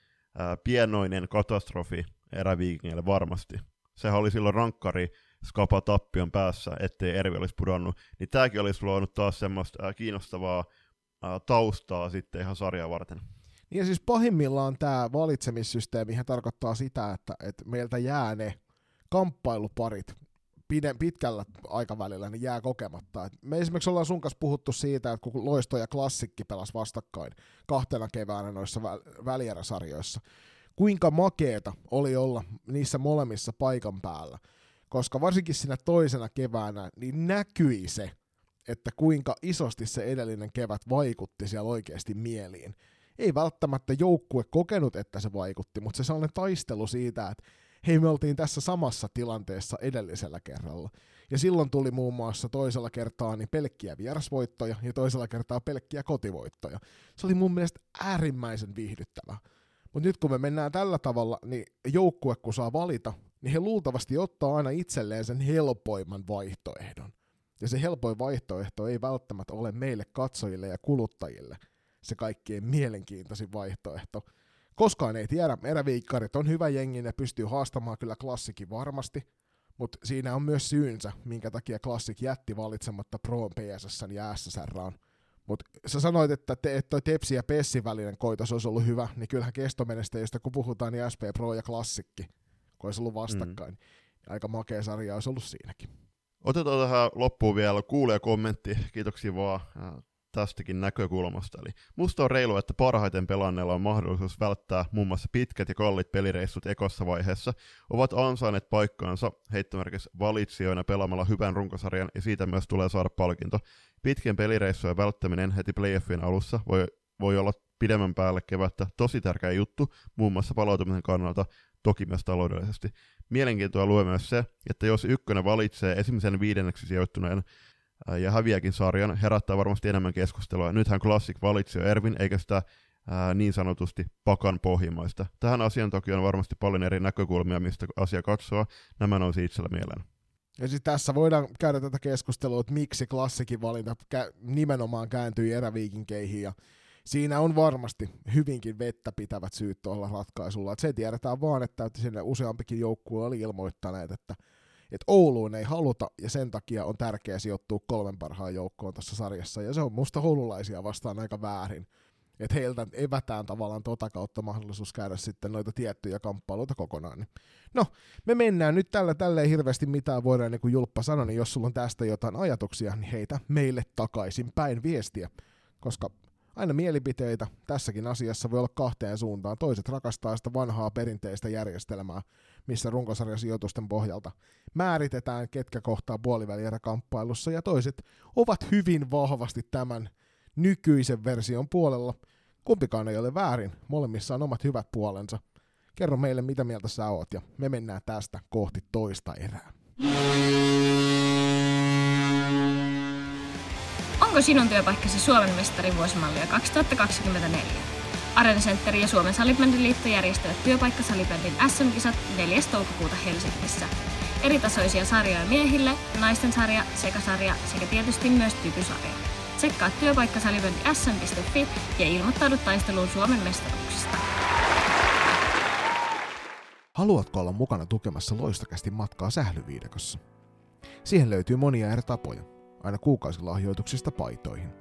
pienoinen katastrofi eräviikingille varmasti. Sehän oli silloin rankkari skapa tappion päässä, ettei Ervi olisi pudonnut. Niin tämäkin olisi luonut taas semmoista kiinnostavaa taustaa sitten ihan sarjaa varten. Niin ja siis pahimmillaan tämä valitsemissysteemi tarkoittaa sitä, että, että meiltä jää ne kamppailuparit pide, pitkällä aikavälillä niin jää kokematta. Et me esimerkiksi ollaan sun kanssa puhuttu siitä, että kun Loisto ja Klassikki pelas vastakkain kahtena keväänä noissa väl- välieräsarjoissa, kuinka makeeta oli olla niissä molemmissa paikan päällä. Koska varsinkin siinä toisena keväänä niin näkyi se, että kuinka isosti se edellinen kevät vaikutti siellä oikeasti mieliin. Ei välttämättä joukkue kokenut, että se vaikutti, mutta se sellainen taistelu siitä, että hei me oltiin tässä samassa tilanteessa edellisellä kerralla. Ja silloin tuli muun muassa toisella kertaa niin pelkkiä vierasvoittoja ja toisella kertaa pelkkiä kotivoittoja. Se oli mun mielestä äärimmäisen viihdyttävä. Mutta nyt kun me mennään tällä tavalla, niin joukkue kun saa valita, niin he luultavasti ottaa aina itselleen sen helpoimman vaihtoehdon. Ja se helpoin vaihtoehto ei välttämättä ole meille katsojille ja kuluttajille se kaikkein mielenkiintoisin vaihtoehto, Koskaan ei tiedä, eräviikkarit on hyvä jengi, ne pystyy haastamaan kyllä klassikin varmasti, mutta siinä on myös syynsä, minkä takia klassik jätti valitsematta Pro PSS ja SSR on. Mutta sä sanoit, että te, toi Tepsi ja Pessin välinen koitos olisi ollut hyvä, niin kyllähän kestomenestäjistä, kun puhutaan, niin SP Pro ja Klassikki, kun olisi ollut vastakkain. Mm. Aika makea sarja olisi ollut siinäkin. Otetaan tähän loppuun vielä kuulee kommentti. Kiitoksia vaan tästäkin näkökulmasta. Eli musta on reilu, että parhaiten pelanneilla on mahdollisuus välttää muun muassa pitkät ja kallit pelireissut ekossa vaiheessa, ovat ansainneet paikkaansa heittomerkissä valitsijoina pelaamalla hyvän runkosarjan ja siitä myös tulee saada palkinto. Pitkien pelireissujen välttäminen heti playoffien alussa voi, voi olla pidemmän päälle kevättä tosi tärkeä juttu, muun muassa palautumisen kannalta, toki myös taloudellisesti. Mielenkiintoa luo myös se, että jos ykkönen valitsee esimisen viidenneksi sijoittuneen ja häviäkin sarjan, herättää varmasti enemmän keskustelua. Nythän Classic valitsi jo Ervin, eikä sitä ää, niin sanotusti pakan pohjimmaista. Tähän asiaan toki on varmasti paljon eri näkökulmia, mistä asia katsoa. Nämä nousi itsellä mieleen. Ja siis tässä voidaan käydä tätä keskustelua, että miksi klassikin valinta kä- nimenomaan kääntyi eräviikinkeihin ja siinä on varmasti hyvinkin vettä pitävät syyt tuolla ratkaisulla. Et se tiedetään vaan, että sinne useampikin joukkue oli ilmoittaneet, että että Ouluun ei haluta, ja sen takia on tärkeää sijoittua kolmen parhaan joukkoon tässä sarjassa, ja se on musta oululaisia vastaan aika väärin, että heiltä evätään tavallaan tota kautta mahdollisuus käydä sitten noita tiettyjä kamppailuita kokonaan. Niin. No, me mennään nyt tällä tälleen hirveästi mitään voidaan, niin kuin Julppa sanoi, niin jos sulla on tästä jotain ajatuksia, niin heitä meille takaisin päin viestiä, koska aina mielipiteitä tässäkin asiassa voi olla kahteen suuntaan. Toiset rakastaa sitä vanhaa perinteistä järjestelmää, missä runkosarjasijoitusten pohjalta määritetään, ketkä kohtaa puolivälieräkamppailussa, ja toiset ovat hyvin vahvasti tämän nykyisen version puolella. Kumpikaan ei ole väärin, molemmissa on omat hyvät puolensa. Kerro meille, mitä mieltä sä oot, ja me mennään tästä kohti toista erää. Onko sinun työpaikkasi Suomen mestari vuosimallia 2024? Arena Center ja Suomen salibändiliitto järjestävät työpaikkasalibändin SM-kisat 4. toukokuuta Helsingissä. Eritasoisia sarjoja miehille, naisten sarja, sekasarja sekä tietysti myös typysarja. Tsekkaa työpaikkasalibändi sm.fi ja ilmoittaudu taisteluun Suomen mestaruuksista. Haluatko olla mukana tukemassa loistokästi matkaa sählyviidakossa? Siihen löytyy monia eri tapoja, aina kuukausilahjoituksista paitoihin.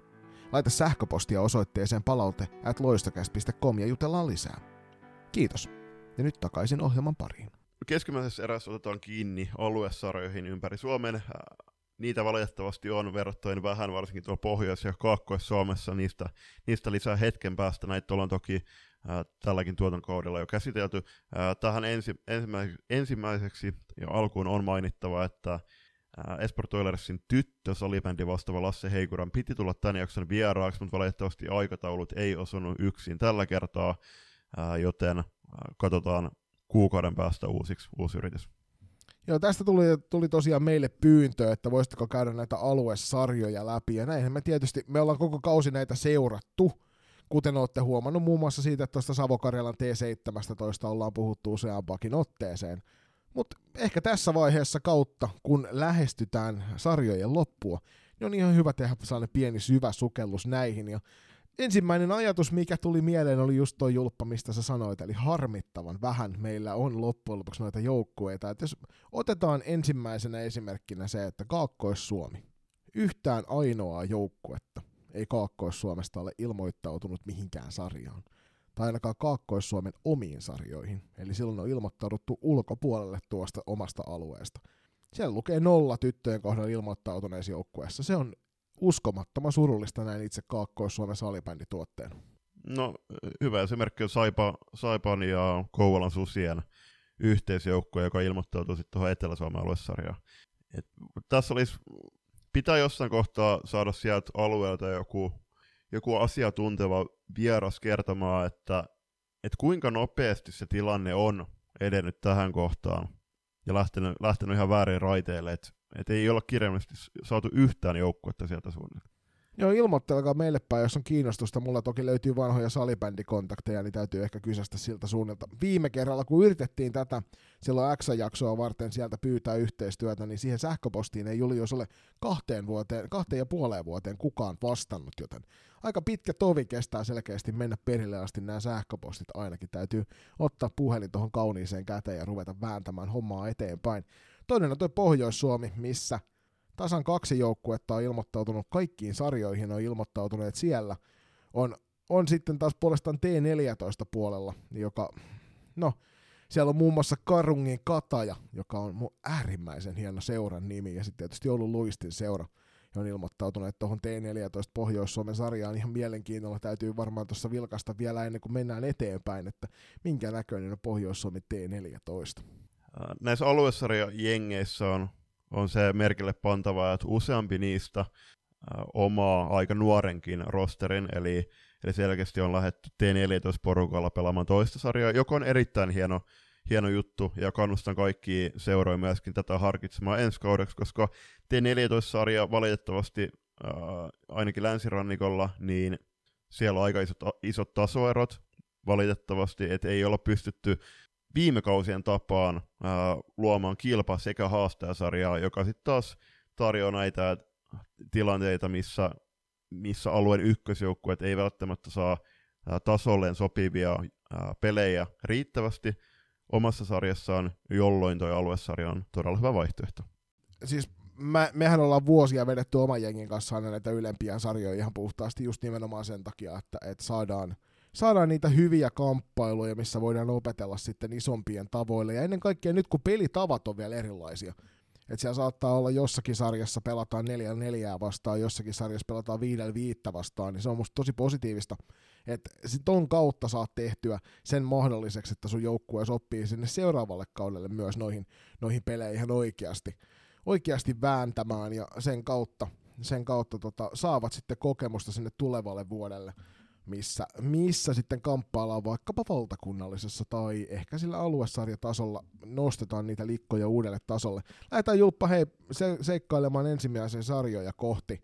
Laita sähköpostia osoitteeseen palaute at ja jutellaan lisää. Kiitos. Ja nyt takaisin ohjelman pariin. Keskimmäisessä erässä otetaan kiinni aluesarjoihin ympäri Suomen. Äh, Niitä valitettavasti on verrattain vähän, varsinkin tuolla Pohjois- ja Kaakkois-Suomessa. Niistä, niistä lisää hetken päästä. Näitä ollaan toki äh, tälläkin tuotantokaudella jo käsitelty. Äh, tähän ensi, ensimmäiseksi, ensimmäiseksi ja alkuun on mainittava, että Esport Oilersin tyttö, salibändi vastaava Lasse Heikuran, piti tulla tämän jakson vieraaksi, mutta valitettavasti aikataulut ei osunut yksin tällä kertaa, joten katsotaan kuukauden päästä uusiksi uusi yritys. Joo, tästä tuli, tuli tosiaan meille pyyntö, että voisitteko käydä näitä aluesarjoja läpi, ja näinhän me tietysti, me ollaan koko kausi näitä seurattu, kuten olette huomannut muun muassa siitä, että tuosta Savokarjalan T17 ollaan puhuttu useampaakin otteeseen. Mutta ehkä tässä vaiheessa kautta, kun lähestytään sarjojen loppua, niin on ihan hyvä tehdä sellainen pieni syvä sukellus näihin. Ja ensimmäinen ajatus, mikä tuli mieleen, oli just tuo julppa, mistä sä sanoit, eli harmittavan vähän meillä on loppujen lopuksi noita joukkueita. Et jos otetaan ensimmäisenä esimerkkinä se, että Kaakkois-Suomi, yhtään ainoaa joukkuetta ei Kaakkois-Suomesta ole ilmoittautunut mihinkään sarjaan. Tai ainakaan Kaakkois-Suomen omiin sarjoihin. Eli silloin on ilmoittauduttu ulkopuolelle tuosta omasta alueesta. Siellä lukee nolla tyttöjen kohdalla ilmoittautuneessa joukkueessa. Se on uskomattoman surullista näin itse Kaakkois-Suomen salibändituotteena. No, hyvä esimerkki on Saipa, Saipan ja Kouvolan susien yhteisjoukko, joka ilmoittautui sitten tuohon Etelä-Suomen aluesarjaan. Et tässä olisi, pitää jossain kohtaa saada sieltä alueelta joku, joku asiatunteva vieras kertomaan, että, että kuinka nopeasti se tilanne on edennyt tähän kohtaan ja lähtenyt, lähtenyt ihan väärin raiteille, että et ei olla kirjallisesti saatu yhtään joukkuetta sieltä suunnilta. Joo, ilmoittelekaa meille päin, jos on kiinnostusta. Mulla toki löytyy vanhoja salibändikontakteja, niin täytyy ehkä kysästä siltä suunnilta. Viime kerralla, kun yritettiin tätä silloin X-jaksoa varten sieltä pyytää yhteistyötä, niin siihen sähköpostiin ei Julius ole kahteen, vuoteen, kahteen ja puoleen vuoteen kukaan vastannut, joten aika pitkä tovi kestää selkeästi mennä perille asti nämä sähköpostit ainakin. Täytyy ottaa puhelin tuohon kauniiseen käteen ja ruveta vääntämään hommaa eteenpäin. Toinen on tuo Pohjois-Suomi, missä tasan kaksi joukkuetta on ilmoittautunut kaikkiin sarjoihin, on ilmoittautuneet siellä. On, on sitten taas puolestaan T14 puolella, joka, no, siellä on muun muassa Karungin Kataja, joka on mun äärimmäisen hieno seuran nimi, ja sitten tietysti ollut Luistin seura, ja on ilmoittautuneet tuohon T14 Pohjois-Suomen sarjaan ihan mielenkiinnolla. Täytyy varmaan tuossa vilkasta vielä ennen kuin mennään eteenpäin, että minkä näköinen on Pohjois-Suomi T14. Näissä aluesarjajengeissä on on se merkille pantava, että useampi niistä omaa aika nuorenkin rosterin, eli, eli selkeästi on lähetty T14-porukalla pelaamaan toista sarjaa, joka on erittäin hieno, hieno juttu, ja kannustan kaikki seuroja myöskin tätä harkitsemaan ensi kaudeksi, koska T14-sarja valitettavasti äh, ainakin länsirannikolla, niin siellä on aika isot, isot tasoerot, valitettavasti, että ei olla pystytty viime kausien tapaan ää, luomaan kilpa sekä haastajasarjaa, joka sitten taas tarjoaa näitä tilanteita, missä, missä alueen ykkösjoukkueet ei välttämättä saa ää, tasolleen sopivia ää, pelejä riittävästi omassa sarjassaan, jolloin tuo aluesarja on todella hyvä vaihtoehto. Siis mä, mehän ollaan vuosia vedetty oman jengin kanssa aina näitä ylempiä sarjoja ihan puhtaasti just nimenomaan sen takia, että, että saadaan – saadaan niitä hyviä kamppailuja, missä voidaan opetella sitten isompien tavoille. Ja ennen kaikkea nyt, kun pelitavat on vielä erilaisia. Että siellä saattaa olla jossakin sarjassa pelataan neljällä neljää vastaan, jossakin sarjassa pelataan viidellä viittä vastaan, niin se on musta tosi positiivista, että ton kautta saat tehtyä sen mahdolliseksi, että sun joukkue sopii sinne seuraavalle kaudelle myös noihin, noihin peleihin ihan oikeasti, oikeasti vääntämään ja sen kautta, sen kautta tota, saavat sitten kokemusta sinne tulevalle vuodelle missä, missä sitten kamppaillaan vaikkapa valtakunnallisessa tai ehkä sillä aluesarjatasolla nostetaan niitä likkoja uudelle tasolle. Lähdetään Julppa hei se, seikkailemaan ensimmäisen sarjoja kohti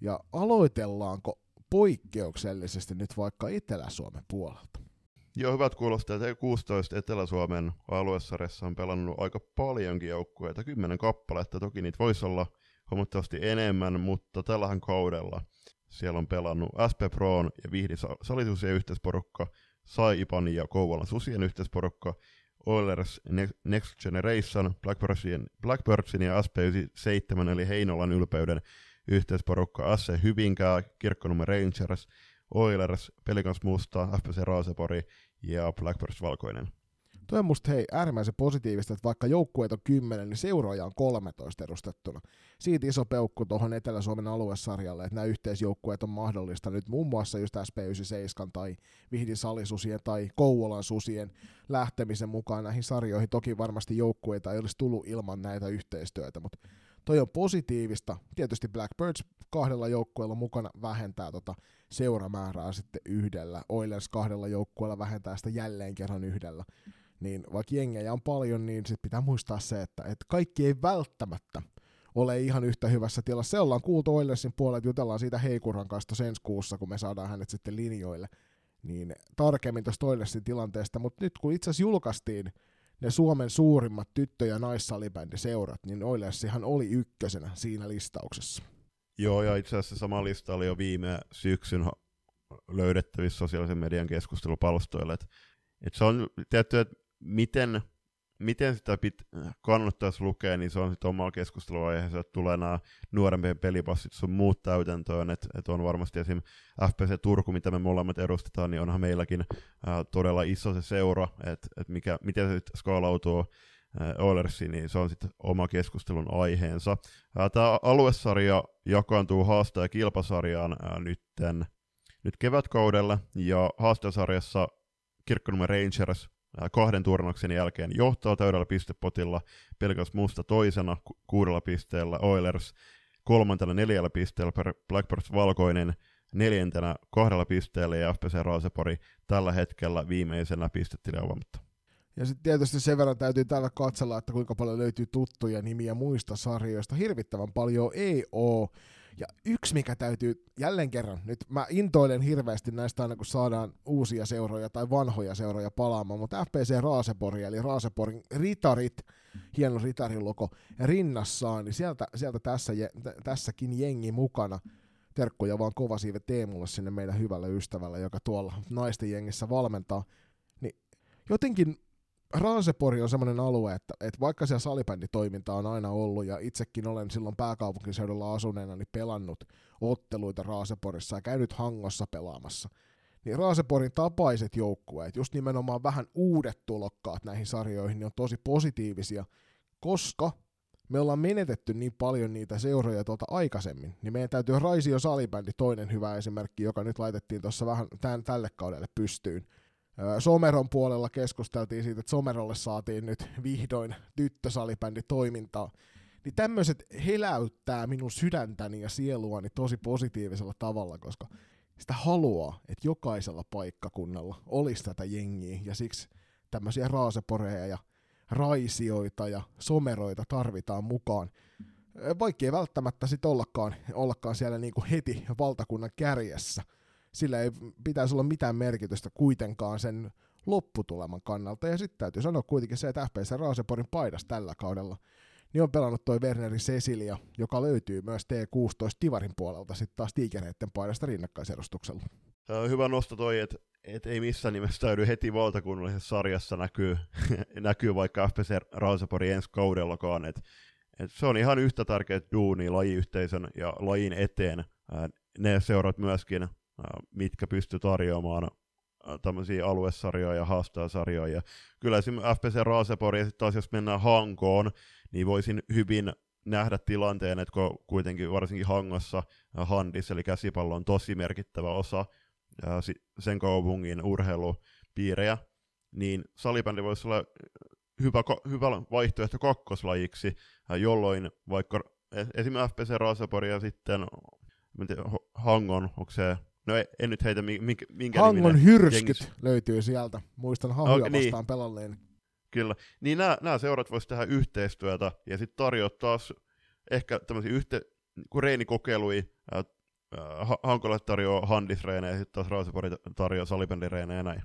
ja aloitellaanko poikkeuksellisesti nyt vaikka Etelä-Suomen puolelta? Joo, hyvät kuulostaa, että 16 Etelä-Suomen aluesarjassa on pelannut aika paljonkin joukkueita, kymmenen kappaletta, toki niitä voisi olla huomattavasti enemmän, mutta tällähän kaudella – siellä on pelannut SP Proon ja Vihdi Salisusien yhteisporukka, Saipan ja Kouvolan Susien yhteisporukka, Oilers Next Generation, Blackbirdsin, Blackbirdsin ja SP97 eli Heinolan ylpeyden yhteisporukka, SC Hyvinkää, Kirkkonumme Rangers, Oilers, Pelikans Musta, FPC Raasepori ja Blackbirds Valkoinen. Tuo on musta hei, äärimmäisen positiivista, että vaikka joukkueet on 10, niin seuraaja on 13 edustettuna. Siitä iso peukku tuohon Etelä-Suomen aluesarjalle, että nämä yhteisjoukkueet on mahdollista nyt muun muassa just SP97 tai Vihdin Salisusien tai Kouvolan susien lähtemisen mukaan näihin sarjoihin. Toki varmasti joukkueita ei olisi tullut ilman näitä yhteistyötä, mutta toi on positiivista. Tietysti Blackbirds kahdella joukkueella mukana vähentää tota seuramäärää sitten yhdellä. Oilers kahdella joukkueella vähentää sitä jälleen kerran yhdellä niin vaikka jengejä on paljon, niin sit pitää muistaa se, että, että kaikki ei välttämättä ole ihan yhtä hyvässä tilassa. Se ollaan kuultu Oilersin puolelta, jutellaan siitä Heikuran kanssa ensi kuussa, kun me saadaan hänet sitten linjoille, niin tarkemmin tuosta Oilersin tilanteesta, mutta nyt kun itse asiassa julkaistiin ne Suomen suurimmat tyttö- ja naissalibändiseurat, niin Oilersihan oli ykkösenä siinä listauksessa. Joo, ja itse asiassa sama lista oli jo viime syksyn löydettävissä sosiaalisen median keskustelupalstoilla, että et se on tietty, että miten, miten sitä pit, kannattaisi lukea, niin se on sitten omalla keskusteluaiheessa, että tulee nämä nuorempien pelipassit sun muut täytäntöön, että et on varmasti esim. FPC Turku, mitä me molemmat edustetaan, niin onhan meilläkin ää, todella iso se seura, että et mikä, miten se sitten skaalautuu Oilersiin, niin se on sitten oma keskustelun aiheensa. Tämä aluesarja jakaantuu haasta- ja kilpasarjaan nytten, nyt kevätkaudella, ja haastasarjassa Kirkkonummen Rangers kahden turnauksen jälkeen johtaa täydellä pistepotilla, pelkäs musta toisena ku- kuudella pisteellä, Oilers kolmantena neljällä pisteellä, per Blackbirds valkoinen neljäntenä kahdella pisteellä ja FPC Raasepori tällä hetkellä viimeisenä pistetilaavamatta. Ja sitten tietysti sen verran täytyy täällä katsella, että kuinka paljon löytyy tuttuja nimiä muista sarjoista. Hirvittävän paljon ei ole. Ja yksi, mikä täytyy jälleen kerran, nyt mä intoilen hirveästi näistä aina, kun saadaan uusia seuroja tai vanhoja seuroja palaamaan, mutta FPC Raasepori, eli Raaseporin ritarit, hieno ritariloko rinnassaan, niin sieltä, sieltä tässä, tässäkin jengi mukana. Terkkoja vaan kova siive Teemulle sinne meidän hyvälle ystävälle, joka tuolla naisten jengissä valmentaa. Niin jotenkin Raasepori on semmoinen alue, että, että vaikka siellä salibänditoiminta on aina ollut, ja itsekin olen silloin pääkaupunkiseudulla asuneena niin pelannut otteluita Raaseporissa ja käynyt Hangossa pelaamassa, niin Raaseporin tapaiset joukkueet, just nimenomaan vähän uudet tulokkaat näihin sarjoihin, niin on tosi positiivisia, koska me ollaan menetetty niin paljon niitä seuroja tuolta aikaisemmin, niin meidän täytyy Raisio Salibändi, toinen hyvä esimerkki, joka nyt laitettiin tuossa vähän tämän, tälle kaudelle pystyyn, Someron puolella keskusteltiin siitä, että Somerolle saatiin nyt vihdoin tyttösalibändi toimintaa. Niin tämmöiset heläyttää minun sydäntäni ja sieluani tosi positiivisella tavalla, koska sitä haluaa, että jokaisella paikkakunnalla olisi tätä jengiä, ja siksi tämmöisiä raaseporeja ja raisioita ja someroita tarvitaan mukaan. Vaikka ei välttämättä sit ollakaan, ollakaan siellä niinku heti valtakunnan kärjessä – sillä ei pitäisi olla mitään merkitystä kuitenkaan sen lopputuleman kannalta. Ja sitten täytyy sanoa kuitenkin se, että FPC Raaseporin paidas tällä kaudella niin on pelannut toi Werneri Cecilia, joka löytyy myös T16 Tivarin puolelta sitten taas tiikereiden paidasta rinnakkaisedustuksella. Hyvä nosto toi, että et ei missään nimessä täydy heti valtakunnallisessa sarjassa näkyy, näkyy vaikka FPC Raasepori ensi kaudellakaan. Et, et se on ihan yhtä tärkeä duuni lajiyhteisön ja lajin eteen. Ne seurat myöskin mitkä pystyy tarjoamaan tämmöisiä aluesarjoja ja haastajasarjoja. Kyllä esimerkiksi FPC Raasepori, ja sitten taas jos mennään Hankoon, niin voisin hyvin nähdä tilanteen, että kun kuitenkin varsinkin Hangossa handis, eli käsipallo on tosi merkittävä osa sen kaupungin urheilupiirejä, niin salibändi voisi olla hyvä, hyvä vaihtoehto kakkoslajiksi, jolloin vaikka esimerkiksi FPC Raasepori ja sitten Hangon, onko se No en nyt heitä minkä, minkä Hangon hyrskyt jengis. löytyy sieltä. Muistan hahuja okay, niin. vastaan pelalleen. Kyllä. Niin nämä, nämä seurat voisivat tehdä yhteistyötä ja sitten tarjota taas ehkä tämmöisiä yhte, kun Reini kokeilui, äh, Hankola tarjoaa handisreenejä ja sitten taas Raasepori tarjoaa salibändireenejä ja näin.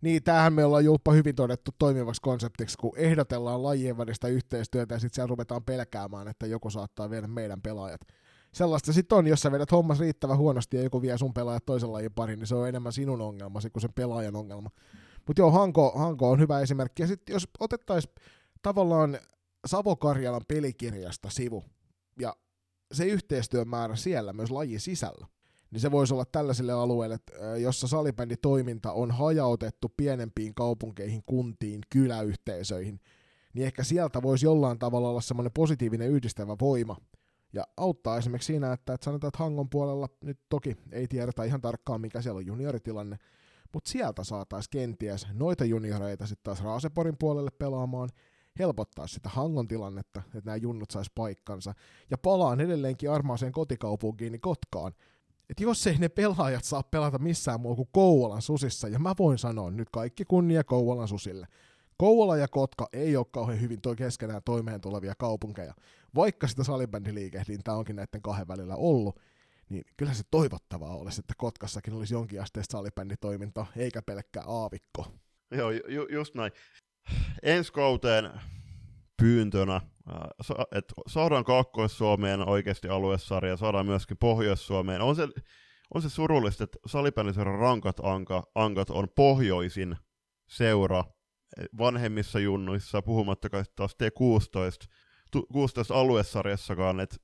Niin, tämähän me ollaan Julppa hyvin todettu toimivaksi konseptiksi, kun ehdotellaan lajien välistä yhteistyötä ja sitten siellä ruvetaan pelkäämään, että joku saattaa viedä meidän pelaajat. Sellaista sitten on, jos sä vedät hommas riittävän huonosti ja joku vie sun pelaajat toisen lajin pariin, niin se on enemmän sinun ongelmasi kuin sen pelaajan ongelma. Mutta joo, Hanko, Hanko on hyvä esimerkki. Ja sitten jos otettaisiin tavallaan Savo-Karjalan pelikirjasta sivu, ja se yhteistyön määrä siellä myös lajin sisällä, niin se voisi olla tällaisille alueille, jossa salibänditoiminta on hajautettu pienempiin kaupunkeihin, kuntiin, kyläyhteisöihin, niin ehkä sieltä voisi jollain tavalla olla semmoinen positiivinen yhdistävä voima, ja auttaa esimerkiksi siinä, että, että sanotaan, että Hangon puolella nyt toki ei tiedetä ihan tarkkaan, mikä siellä on junioritilanne, mutta sieltä saataisiin kenties noita junioreita sitten taas Raaseporin puolelle pelaamaan, helpottaa sitä Hangon tilannetta, että nämä junnut sais paikkansa, ja palaan edelleenkin armaaseen kotikaupunkiin, niin Kotkaan, että jos ei ne pelaajat saa pelata missään muu kuin Kouvolan susissa, ja mä voin sanoa nyt kaikki kunnia Kouvolan susille, Kouvola ja Kotka ei ole kauhean hyvin toi keskenään toimeen tulevia kaupunkeja. Vaikka sitä salibändiliikehdintää onkin näiden kahden välillä ollut, niin kyllä se toivottavaa olisi, että Kotkassakin olisi jonkinasteista salibänditoimintaa, eikä pelkkää aavikko. Joo, ju- just näin. Ensi kauteen pyyntönä, että saadaan Kaakkois-Suomeen oikeasti aluesarja, saadaan myöskin Pohjois-Suomeen. On se, on se surullista, että salibändiseuran rankat anka, ankat on pohjoisin seura vanhemmissa junnuissa, puhumattakaan taas T16, 16 aluesarjassakaan, että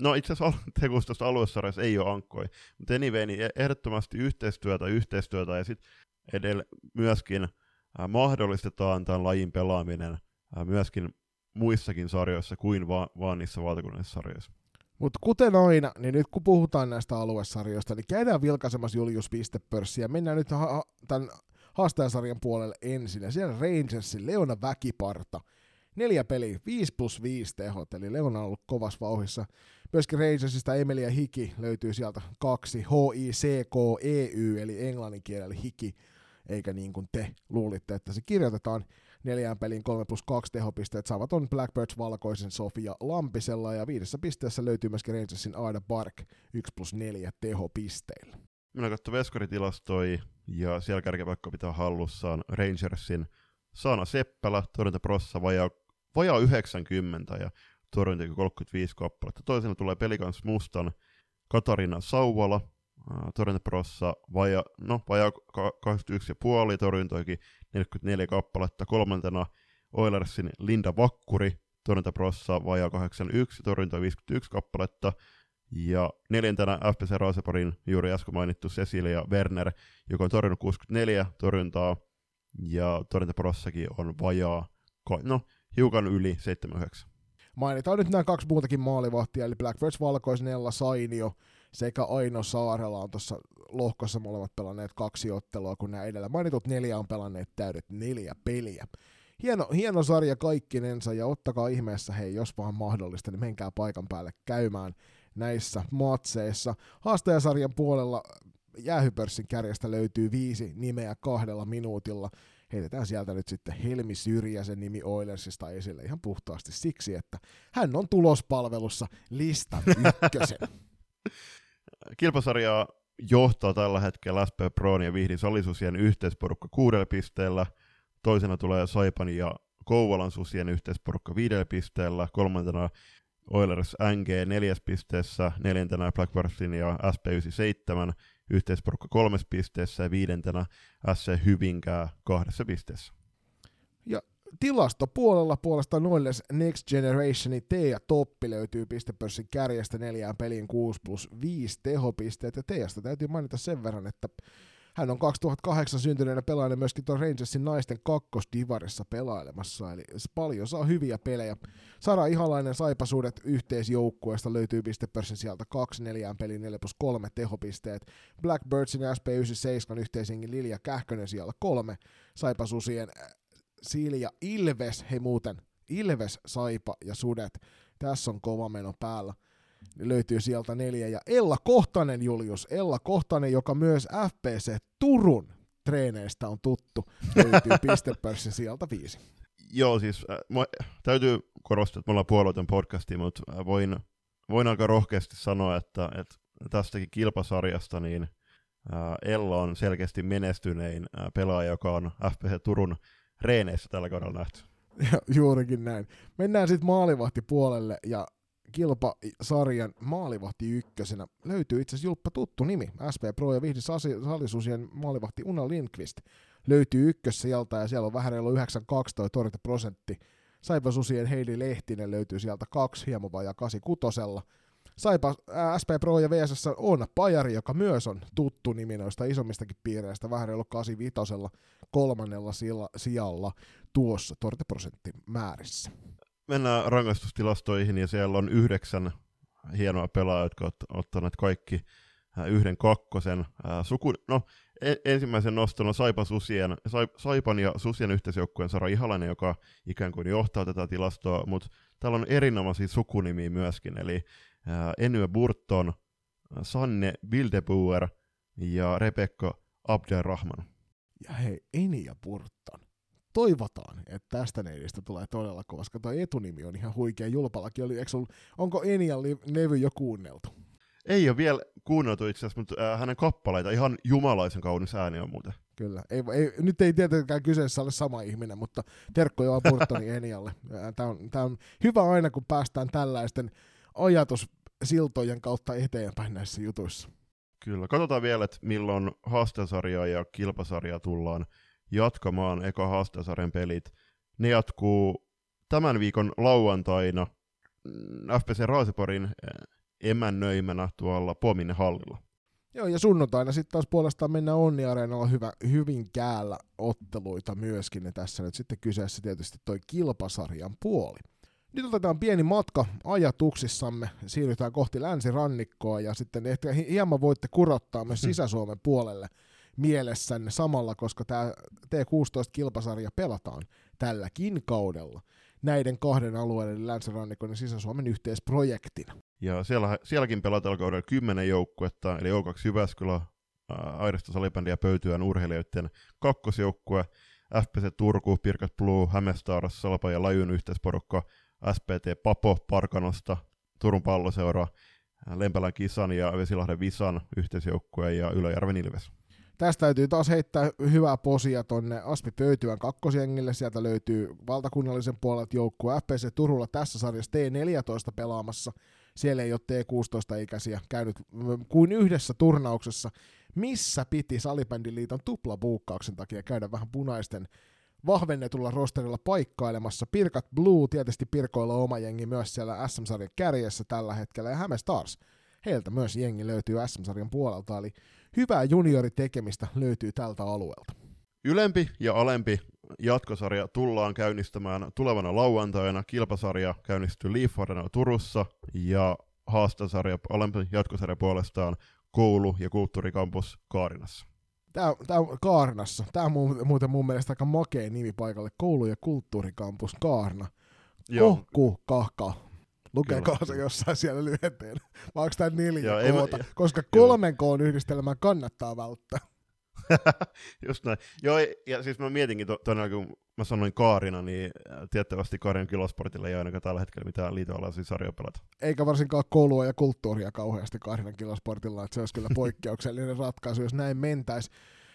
No itse asiassa T16 aluesarjassa ei ole ankkoi, mutta anyway, niin e- ehdottomasti yhteistyötä, yhteistyötä ja sitten edellä myöskin äh, mahdollistetaan tämän lajin pelaaminen äh, myöskin muissakin sarjoissa kuin vaan, vaan niissä valtakunnallisissa sarjoissa. Mutta kuten aina, niin nyt kun puhutaan näistä aluesarjoista, niin käydään vilkaisemassa Julius Pistepörssiä. Mennään nyt ha- tämän haastajasarjan puolelle ensin. Ja siellä Rangersin Leona Väkiparta. Neljä peliä, 5 plus 5 tehot, eli Leona on ollut kovas vauhissa. Myöskin Rangersista Emilia Hiki löytyy sieltä kaksi, H-I-C-K-E-Y, eli englannin kielellä Hiki, eikä niin kuin te luulitte, että se kirjoitetaan neljään pelin 3 plus 2 tehopisteet saavat on Blackbirds Valkoisen Sofia Lampisella ja viidessä pisteessä löytyy myöskin Rangersin Aida Bark 1 plus 4 tehopisteillä. Minä katsoin veskaritilastoja ja siellä kärkeä vaikka pitää hallussaan Rangersin Saana Seppälä, torjunta Prossa vajaa, vajaa 90 ja torjunta 35 kappaletta. Toisena tulee pelikans Mustan Katarina Sauvala, torjunta Prossa vajaa, no, vajaa 21,5 torjuntoikin 44 kappaletta. Kolmantena Oilersin Linda Vakkuri, torjunta Prossa vajaa 81, torjunta 51 kappaletta. Ja neljäntenä FPC Raaseporin juuri äsken mainittu Cecilia Werner, joka on torjunut 64 torjuntaa, ja torjuntaporossakin on vajaa, no hiukan yli 79. Mainitaan nyt nämä kaksi muutakin maalivahtia, eli Blackbirds Valkoisnella Sainio sekä Aino Saarella on tuossa lohkossa molemmat pelanneet kaksi ottelua, kun nämä edellä mainitut neljä on pelanneet täydet neljä peliä. Hieno, hieno sarja kaikkinensa ja ottakaa ihmeessä, hei, jos vaan mahdollista, niin menkää paikan päälle käymään näissä matseissa. Haastajasarjan puolella jäähypörssin kärjestä löytyy viisi nimeä kahdella minuutilla. Heitetään sieltä nyt sitten Helmi Syrjäsen nimi Oilersista esille ihan puhtaasti siksi, että hän on tulospalvelussa listan ykkösen. Kilpasarjaa johtaa tällä hetkellä SP Proon ja Vihdin Solisusien yhteisporukka kuudella pisteellä. Toisena tulee Saipan ja Kouvolan susien yhteisporukka viidellä pisteellä. Kolmantena Oilers NG neljäs pisteessä, neljäntenä Blackburnin ja SP97 yhteisporukka kolmes pisteessä ja viidentenä SC Hyvinkää kahdessa pisteessä. Ja tilastopuolella puolestaan Oilers Next Generationin T ja Toppi löytyy pistepörssin kärjestä neljään peliin 6 plus 5 tehopisteet ja Teasta täytyy mainita sen verran, että Hän on 2008 syntyneenä pelaajana myöskin tuon Rangersin naisten kakkosdivarissa pelailemassa, eli paljon saa hyviä pelejä. Sara Ihalainen Saipasuudet yhteisjoukkueesta löytyy pistepörssin sieltä 2 4 peli 4 plus 3 tehopisteet. Blackbirdsin ja SP97 yhteisengin Lilja Kähkönen siellä kolme. Saipasusien äh, Silja Ilves, he muuten, Ilves, Saipa ja Sudet. Tässä on kova meno päällä löytyy sieltä neljä. Ja Ella Kohtanen, Julius, Ella Kohtanen, joka myös FPC Turun treeneistä on tuttu, löytyy pistepörssin sieltä viisi. Joo, siis äh, mä, täytyy korostaa, että me ollaan puolueeton podcasti, mutta äh, voin, voin aika rohkeasti sanoa, että, että tästäkin kilpasarjasta niin äh, Ella on selkeästi menestynein äh, pelaaja, joka on FPC Turun reeneissä tällä kaudella nähty. Ja, juurikin näin. Mennään sitten maalivahtipuolelle ja kilpasarjan maalivahti ykkösenä löytyy itse asiassa Julppa tuttu nimi. SP Pro ja Vihdi Salisusien maalivahti Una Lindqvist löytyy ykkössieltä ja siellä on vähän reilu 92 toi torjuntaprosentti. Saipa Susien Heidi Lehtinen löytyy sieltä kaksi hieman vajaa 86. Saipa ää, SP Pro ja VSS on Pajari, joka myös on tuttu nimi noista isommistakin piireistä, vähän reilu 85 kolmannella sijalla tuossa torjuntaprosentin määrissä mennään rangaistustilastoihin ja siellä on yhdeksän hienoa pelaajaa, jotka ovat ottaneet kaikki äh, yhden kakkosen. Äh, suku, no, e, ensimmäisen noston on Saipan, Susien, Saipan ja Susien yhteisjoukkueen Sara Ihalainen, joka ikään kuin johtaa tätä tilastoa, mutta täällä on erinomaisia sukunimiä myöskin, eli äh, Enye Burton, Sanne Bildebuer ja Rebekka Abderrahman. Ja hei, Enia Burton toivotaan, että tästä neidistä tulee todella kova, koska tuo etunimi on ihan huikea. Julpallakin oli, eikö ollut, onko Enian levy jo kuunneltu? Ei ole vielä kuunneltu itse asiassa, mutta äh, hänen kappaleita, ihan jumalaisen kaunis ääni on muuten. Kyllä, ei, ei, nyt ei tietenkään kyseessä ole sama ihminen, mutta terkkoja vaan Burtoni Enialle. Tämä on, tämä on hyvä aina, kun päästään tällaisten ajatussiltojen kautta eteenpäin näissä jutuissa. Kyllä, katsotaan vielä, että milloin haastesarjaa ja kilpasarjaa tullaan jatkamaan eka haastasarjan pelit. Ne jatkuu tämän viikon lauantaina mm, FPC Raaseporin eh, emännöimänä tuolla Pominen hallilla. Joo, ja sunnuntaina sitten taas puolestaan mennään Onni Areenalla hyvä, hyvin käällä otteluita myöskin, ja tässä nyt sitten kyseessä tietysti toi kilpasarjan puoli. Nyt otetaan pieni matka ajatuksissamme, siirrytään kohti länsirannikkoa, ja sitten ehkä hieman voitte kurottaa myös hmm. Sisä-Suomen puolelle – mielessänne samalla, koska tämä T16-kilpasarja pelataan tälläkin kaudella näiden kahden alueiden, Länsirannikon ja Sisä-Suomen yhteisprojektina. Ja siellä, sielläkin pelataan kaudella kymmenen joukkuetta, eli O2 Jyväskylä, Airisto Salibändi ja Pöytyän urheilijoiden kakkosjoukkue, FPC Turku, Pirkat Blue, Hämestaaras, Salpa ja Lajun yhteisporukka, SPT Papo Parkanosta, Turun palloseura, Lempälän Kisan ja Vesilahden Visan yhteisjoukkue ja Ylöjärven Ilves. Tästä täytyy taas heittää hyvää posia tonne Aspi Pöytyän kakkosjengille. Sieltä löytyy valtakunnallisen puolelta joukkue FPC Turulla tässä sarjassa T14 pelaamassa. Siellä ei ole T16-ikäisiä käynyt kuin yhdessä turnauksessa, missä piti Salibändiliiton tuplabuukkauksen takia käydä vähän punaisten vahvennetulla rosterilla paikkailemassa. Pirkat Blue tietysti Pirkoilla oma jengi myös siellä SM-sarjan kärjessä tällä hetkellä ja Häme Stars. Heiltä myös jengi löytyy SM-sarjan puolelta, eli hyvää junioritekemistä löytyy tältä alueelta. Ylempi ja alempi jatkosarja tullaan käynnistämään tulevana lauantaina. Kilpasarja käynnistyy Leaf Turussa ja haastasarja, alempi jatkosarja puolestaan koulu- ja kulttuurikampus Kaarinassa. Tämä, tämä on Kaarinassa. Tämä on muuten mun mielestä aika makea nimi paikalle. Koulu- ja kulttuurikampus Kaarna. Kohku, kahka, Lukekaa se jossain siellä lyhenteen. Vai onko tämä neljä koota? Mä, koska kolmen koon yhdistelmää kannattaa välttää. Just näin. Joo, ja siis mä mietinkin to, kun mä sanoin Kaarina, niin äh, tiettävästi Kaarinan kilosportilla ei ainakaan tällä hetkellä mitään liitoalaisia sarjoja pelata. Eikä varsinkaan koulua ja kulttuuria kauheasti Kaarinan kilosportilla, että se olisi kyllä poikkeuksellinen ratkaisu, jos näin mentäisi.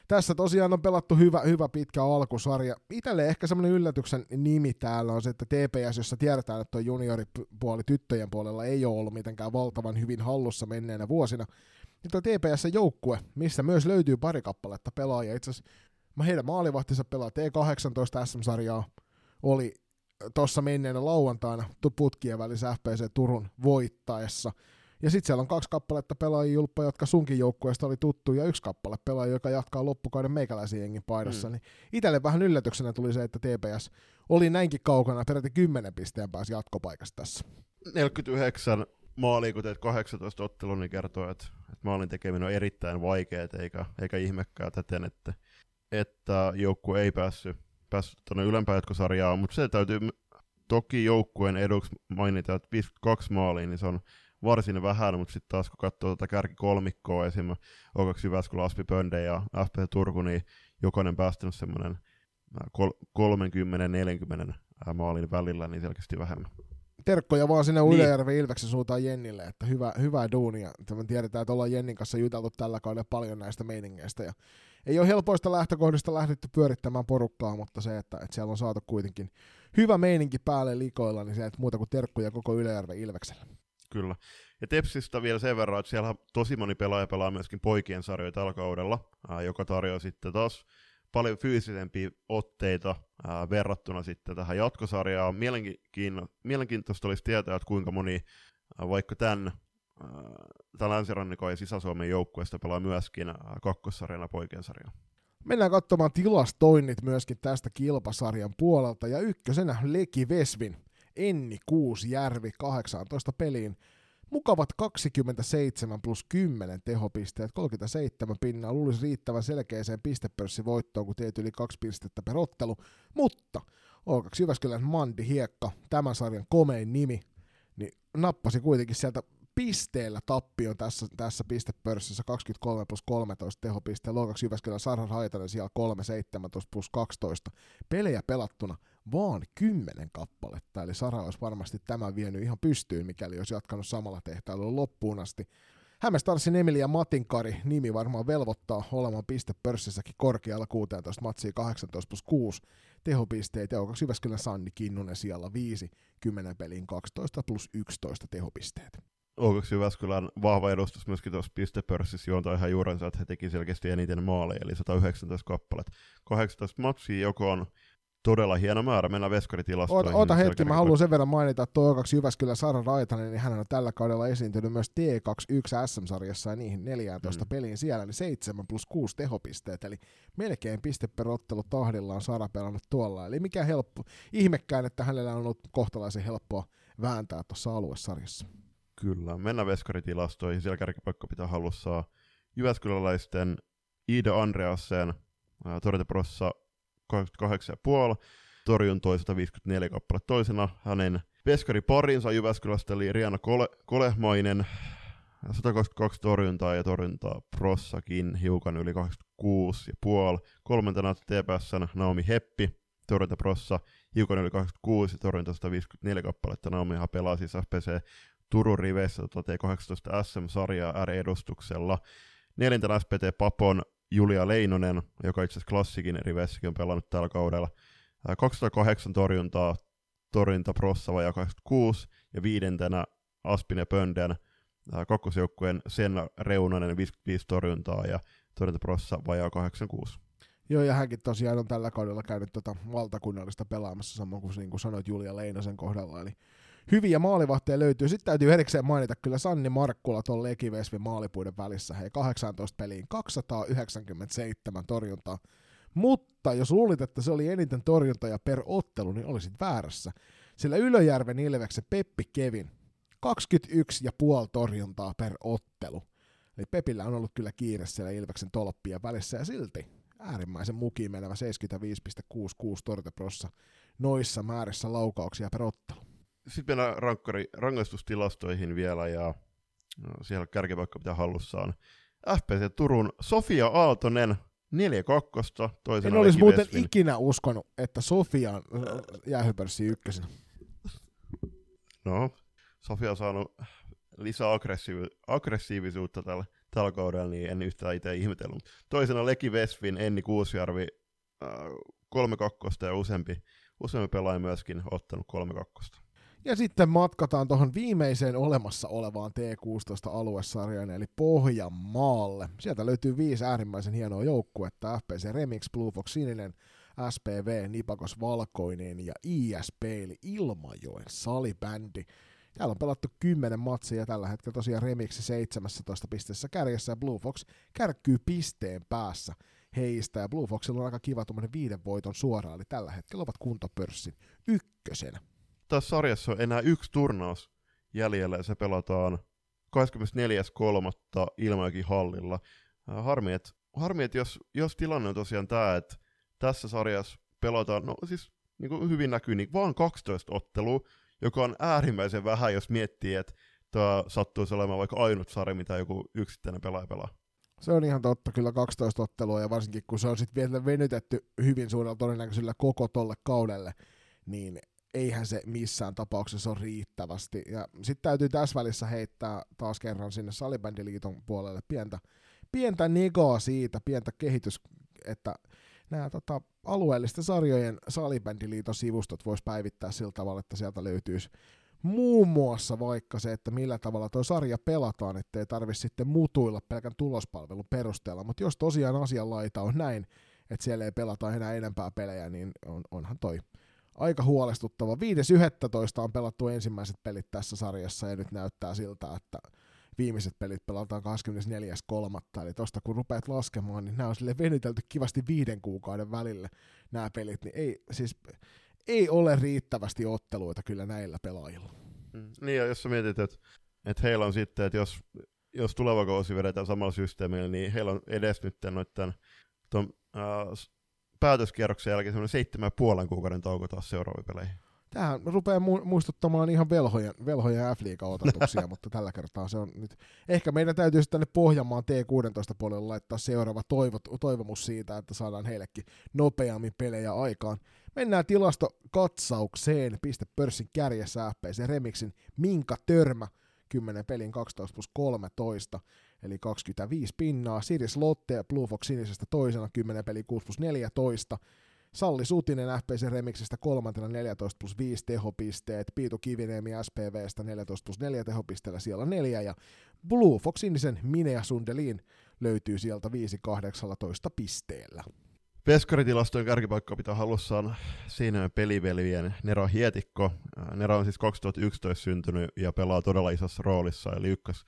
Tässä tosiaan on pelattu hyvä, hyvä pitkä alkusarja. Itelle ehkä semmoinen yllätyksen nimi täällä on se, että TPS, jossa tiedetään, että tuo junioripuoli tyttöjen puolella ei ole ollut mitenkään valtavan hyvin hallussa menneenä vuosina. Niin tuo TPS-joukkue, missä myös löytyy pari kappaletta pelaajia. Itse asiassa heidän maalivahtinsa pelaa T18 SM-sarjaa, oli tuossa menneenä lauantaina putkien välissä FPC Turun voittaessa – Ja sitten siellä on kaksi kappaletta pelaajia julppa, jotka sunkin joukkueesta oli tuttu, ja yksi kappale pelaaja, joka jatkaa loppukauden meikäläisen jengin paidassa. Mm. Niin itselle vähän yllätyksenä tuli se, että TPS oli näinkin kaukana, peräti 10 pisteen pääsi jatkopaikasta tässä. 49 maalia, kun teet 18 ottelun, niin kertoo, että, että maalin tekeminen on erittäin vaikeaa, eikä, eikä ihmekään täten, että, että joukkue ei päässyt, päässyt tuonne ylempään jatkosarjaan, mutta se täytyy toki joukkueen eduksi mainita, että 52 maalia, niin se on varsin vähän, mutta sitten taas kun katsoo tätä kärkikolmikkoa, esimerkiksi O2 Jyväskylä, Aspi Pönde ja FP Turku, niin jokainen päästänyt semmoinen 30-40 maalin välillä, niin selkeästi vähemmän. Terkkoja vaan sinne niin. Ilveksen suuntaan Jennille, että hyvä, hyvää duunia. Me tiedetään, että ollaan Jennin kanssa juteltu tällä kaudella paljon näistä meiningeistä. Ja ei ole helpoista lähtökohdista lähdetty pyörittämään porukkaa, mutta se, että, että siellä on saatu kuitenkin hyvä meininki päälle likoilla, niin se, että muuta kuin terkkuja koko Ylejärven Ilveksellä. Kyllä. Ja Tepsistä vielä sen verran, että siellä tosi moni pelaaja pelaa myöskin poikien sarjoja tällä kaudella, ää, joka tarjoaa sitten taas paljon fyysisempiä otteita ää, verrattuna sitten tähän jatkosarjaan. Mielenkiinto- mielenkiintoista olisi tietää, että kuinka moni ää, vaikka tämän, ää, länsirannikon ja Sisä-Suomen joukkueesta pelaa myöskin ää, kakkosarjana poikien sarjaa. Mennään katsomaan tilastoinnit myöskin tästä kilpasarjan puolelta, ja ykkösenä Leki Vesvin, Enni Kuusjärvi 18 peliin, mukavat 27 plus 10 tehopisteet, 37 pinnaa. Luulisi riittävän selkeäseen pistepörssivoittoon, kun teet yli kaksi pistettä per ottelu, mutta O2 Jyväskylän Mandi Hiekka, tämän sarjan komein nimi, niin nappasi kuitenkin sieltä pisteellä tappio tässä, tässä pistepörssissä. 23 plus 13 tehopisteen, Loikaksi Jyväskylän Sarhan Haitanen siellä 3, 17 plus 12. Pelejä pelattuna vaan 10 kappaletta, eli Sara olisi varmasti tämän vienyt ihan pystyyn, mikäli olisi jatkanut samalla tehtailulla loppuun asti. Hämestarsin Emilia Matinkari nimi varmaan velvoittaa olemaan pistepörssissäkin korkealla 16 matsia 18 plus 6 tehopisteet ja O2 Jyväskylän Sanni Kinnunen siellä 5, 10 peliin 12 plus 11 tehopisteet. O2 Jyväskylän vahva edustus myöskin tuossa pistepörssissä juontaa ihan juurensa, että he teki selkeästi eniten maaleja, eli 119 kappaletta. 18 matsia, joko on todella hieno määrä. Mennään veskaritilastoihin. Oota, oota hetki, mä haluan sen verran mainita, että tuo 2 Jyväskylän Sara Raitanen, niin hän on tällä kaudella esiintynyt myös T21 SM-sarjassa ja niihin 14 mm. peliin siellä, niin 7 plus 6 tehopisteet, eli melkein piste per ottelu tahdillaan Sara pelannut tuolla. Eli mikä helppo, ihmekään, että hänellä on ollut kohtalaisen helppoa vääntää tuossa aluesarjassa. Kyllä, mennään veskaritilastoihin. Siellä kärkipaikka pitää halussa Jyväskyläläisten Ida Andreasen, Torjuntaprossa 88,5, torjuntoi 154 kappale toisena. Hänen parinsa Jyväskylästä eli Riana Kole, Kolehmainen, 122 torjuntaa ja torjuntaa prossakin hiukan yli 86,5. Kolmantena TPSn Naomi Heppi, torjunta prossa hiukan yli 86 ja torjunta 154 kappaletta. Naomihan pelaa siis FPC Turun riveissä tota T18 SM-sarjaa R-edustuksella. Neljäntenä SPT Papon Julia Leinonen, joka itse asiassa klassikin riveissäkin on pelannut tällä kaudella. 208 torjuntaa, torjunta prossa vajaa 86, ja viidentenä Aspin ja Pönden kakkosjoukkueen Senna Reunanen 55 torjuntaa ja torjunta prossa vajaa 86. Joo, ja hänkin tosiaan on tällä kaudella käynyt tota valtakunnallista pelaamassa, samoin kuin, niin kuin sanoit Julia Leinosen kohdalla, eli hyviä maalivahteja löytyy. Sitten täytyy erikseen mainita kyllä Sanni Markkula tuon Lekivesvin maalipuiden välissä. Hei, 18 peliin 297 torjuntaa. Mutta jos luulit, että se oli eniten torjuntoja per ottelu, niin olisit väärässä. Sillä Ylöjärven Ilveksen Peppi Kevin, 21,5 torjuntaa per ottelu. Eli Pepillä on ollut kyllä kiire siellä Ilveksen tolppia välissä ja silti äärimmäisen mukiin menevä 75,66 torjuntaprossa noissa määrissä laukauksia per ottelu sitten mennään rankkari, rangaistustilastoihin vielä, ja no, siellä kärkipaikka pitää hallussaan. FPC Turun Sofia Aaltonen, 4 kakkosta, toisena En olisi muuten ikinä uskonut, että Sofia on jäähypörssi ykkösenä. No, Sofia on saanut lisää aggressiivi- aggressiivisuutta tällä, tällä kaudella, niin en yhtään itse ihmetellyt. Toisena Leki Vesvin, Enni Kuusjärvi, äh, kolme kakkosta ja useampi, useampi pelaaja myöskin ottanut kolme kakkosta. Ja sitten matkataan tuohon viimeiseen olemassa olevaan T16-aluesarjaan, eli Pohjanmaalle. Sieltä löytyy viisi äärimmäisen hienoa joukkuetta, FPC Remix, Blue Fox Sininen, SPV, Nipakos Valkoinen ja ISP, eli Ilmajoen salibändi. Täällä on pelattu 10 matsia tällä hetkellä tosiaan Remixi 17 pisteessä kärjessä ja Blue Fox kärkkyy pisteen päässä heistä ja Blue Foxilla on aika kiva tuommoinen viiden voiton suoraan, eli tällä hetkellä ovat kuntopörssin ykkösenä. Tässä sarjassa on enää yksi turnaus jäljellä ja se pelataan 24.3. Ilmajoki hallilla. Harmi, että harmi, että jos, jos tilanne on tosiaan tämä, että tässä sarjassa pelataan, no siis niin kuin hyvin näkyy, niin vaan 12 ottelua, joka on äärimmäisen vähän, jos miettii, että tämä sattuisi olemaan vaikka ainut sarja, mitä joku yksittäinen pelaaja pelaa. Se on ihan totta, kyllä 12 ottelua, ja varsinkin kun se on sitten vielä venytetty hyvin suurella todennäköisyydellä koko tolle kaudelle, niin eihän se missään tapauksessa ole riittävästi. Ja sitten täytyy tässä välissä heittää taas kerran sinne Salibändiliiton puolelle pientä, pientä negoa siitä, pientä kehitys, että nämä tota, alueellisten sarjojen Salibändiliiton sivustot voisi päivittää sillä tavalla, että sieltä löytyisi muun muassa vaikka se, että millä tavalla tuo sarja pelataan, ettei tarvitse sitten mutuilla pelkän tulospalvelun perusteella, mutta jos tosiaan asianlaita on näin, että siellä ei pelata enää enempää pelejä, niin on, onhan toi aika huolestuttava. 5.11. on pelattu ensimmäiset pelit tässä sarjassa ja nyt näyttää siltä, että viimeiset pelit pelataan 24.3. Eli tosta kun rupeat laskemaan, niin nämä on sille venytelty kivasti viiden kuukauden välille nämä pelit, niin ei, siis, ei ole riittävästi otteluita kyllä näillä pelaajilla. Mm. Niin ja jos sä mietit, että, että heillä on sitten, että jos, jos tuleva kausi vedetään samalla systeemillä, niin heillä on edes nyt noiden ton, äh, päätöskierroksen jälkeen semmoinen seitsemän puolen kuukauden tauko taas seuraaviin peleihin. Tähän rupeaa mu- muistuttamaan ihan velhojen, velhojen f otatuksia mutta tällä kertaa se on nyt... Ehkä meidän täytyy sitten tänne Pohjanmaan T16 puolelle laittaa seuraava toivo, toivomus siitä, että saadaan heillekin nopeammin pelejä aikaan. Mennään tilastokatsaukseen. Piste pörssin kärjessä FPC Remixin Minka Törmä 10 pelin 12 plus 13 eli 25 pinnaa. Sirius Lotte Blue Fox sinisestä toisena 10 peli 6 plus 14. Salli Sutinen FPC Remixistä kolmantena 14 plus 5 tehopisteet, Piitu Kiviniemi SPVstä 14 plus 4 tehopisteellä siellä 4 ja Blue Fox sinisen Minea Sundelin löytyy sieltä 5-18 pisteellä. Veskaritilastojen kärkipaikka pitää halussaan siinä pelivelvien Nero Hietikko. Nero on siis 2011 syntynyt ja pelaa todella isossa roolissa, eli ykkös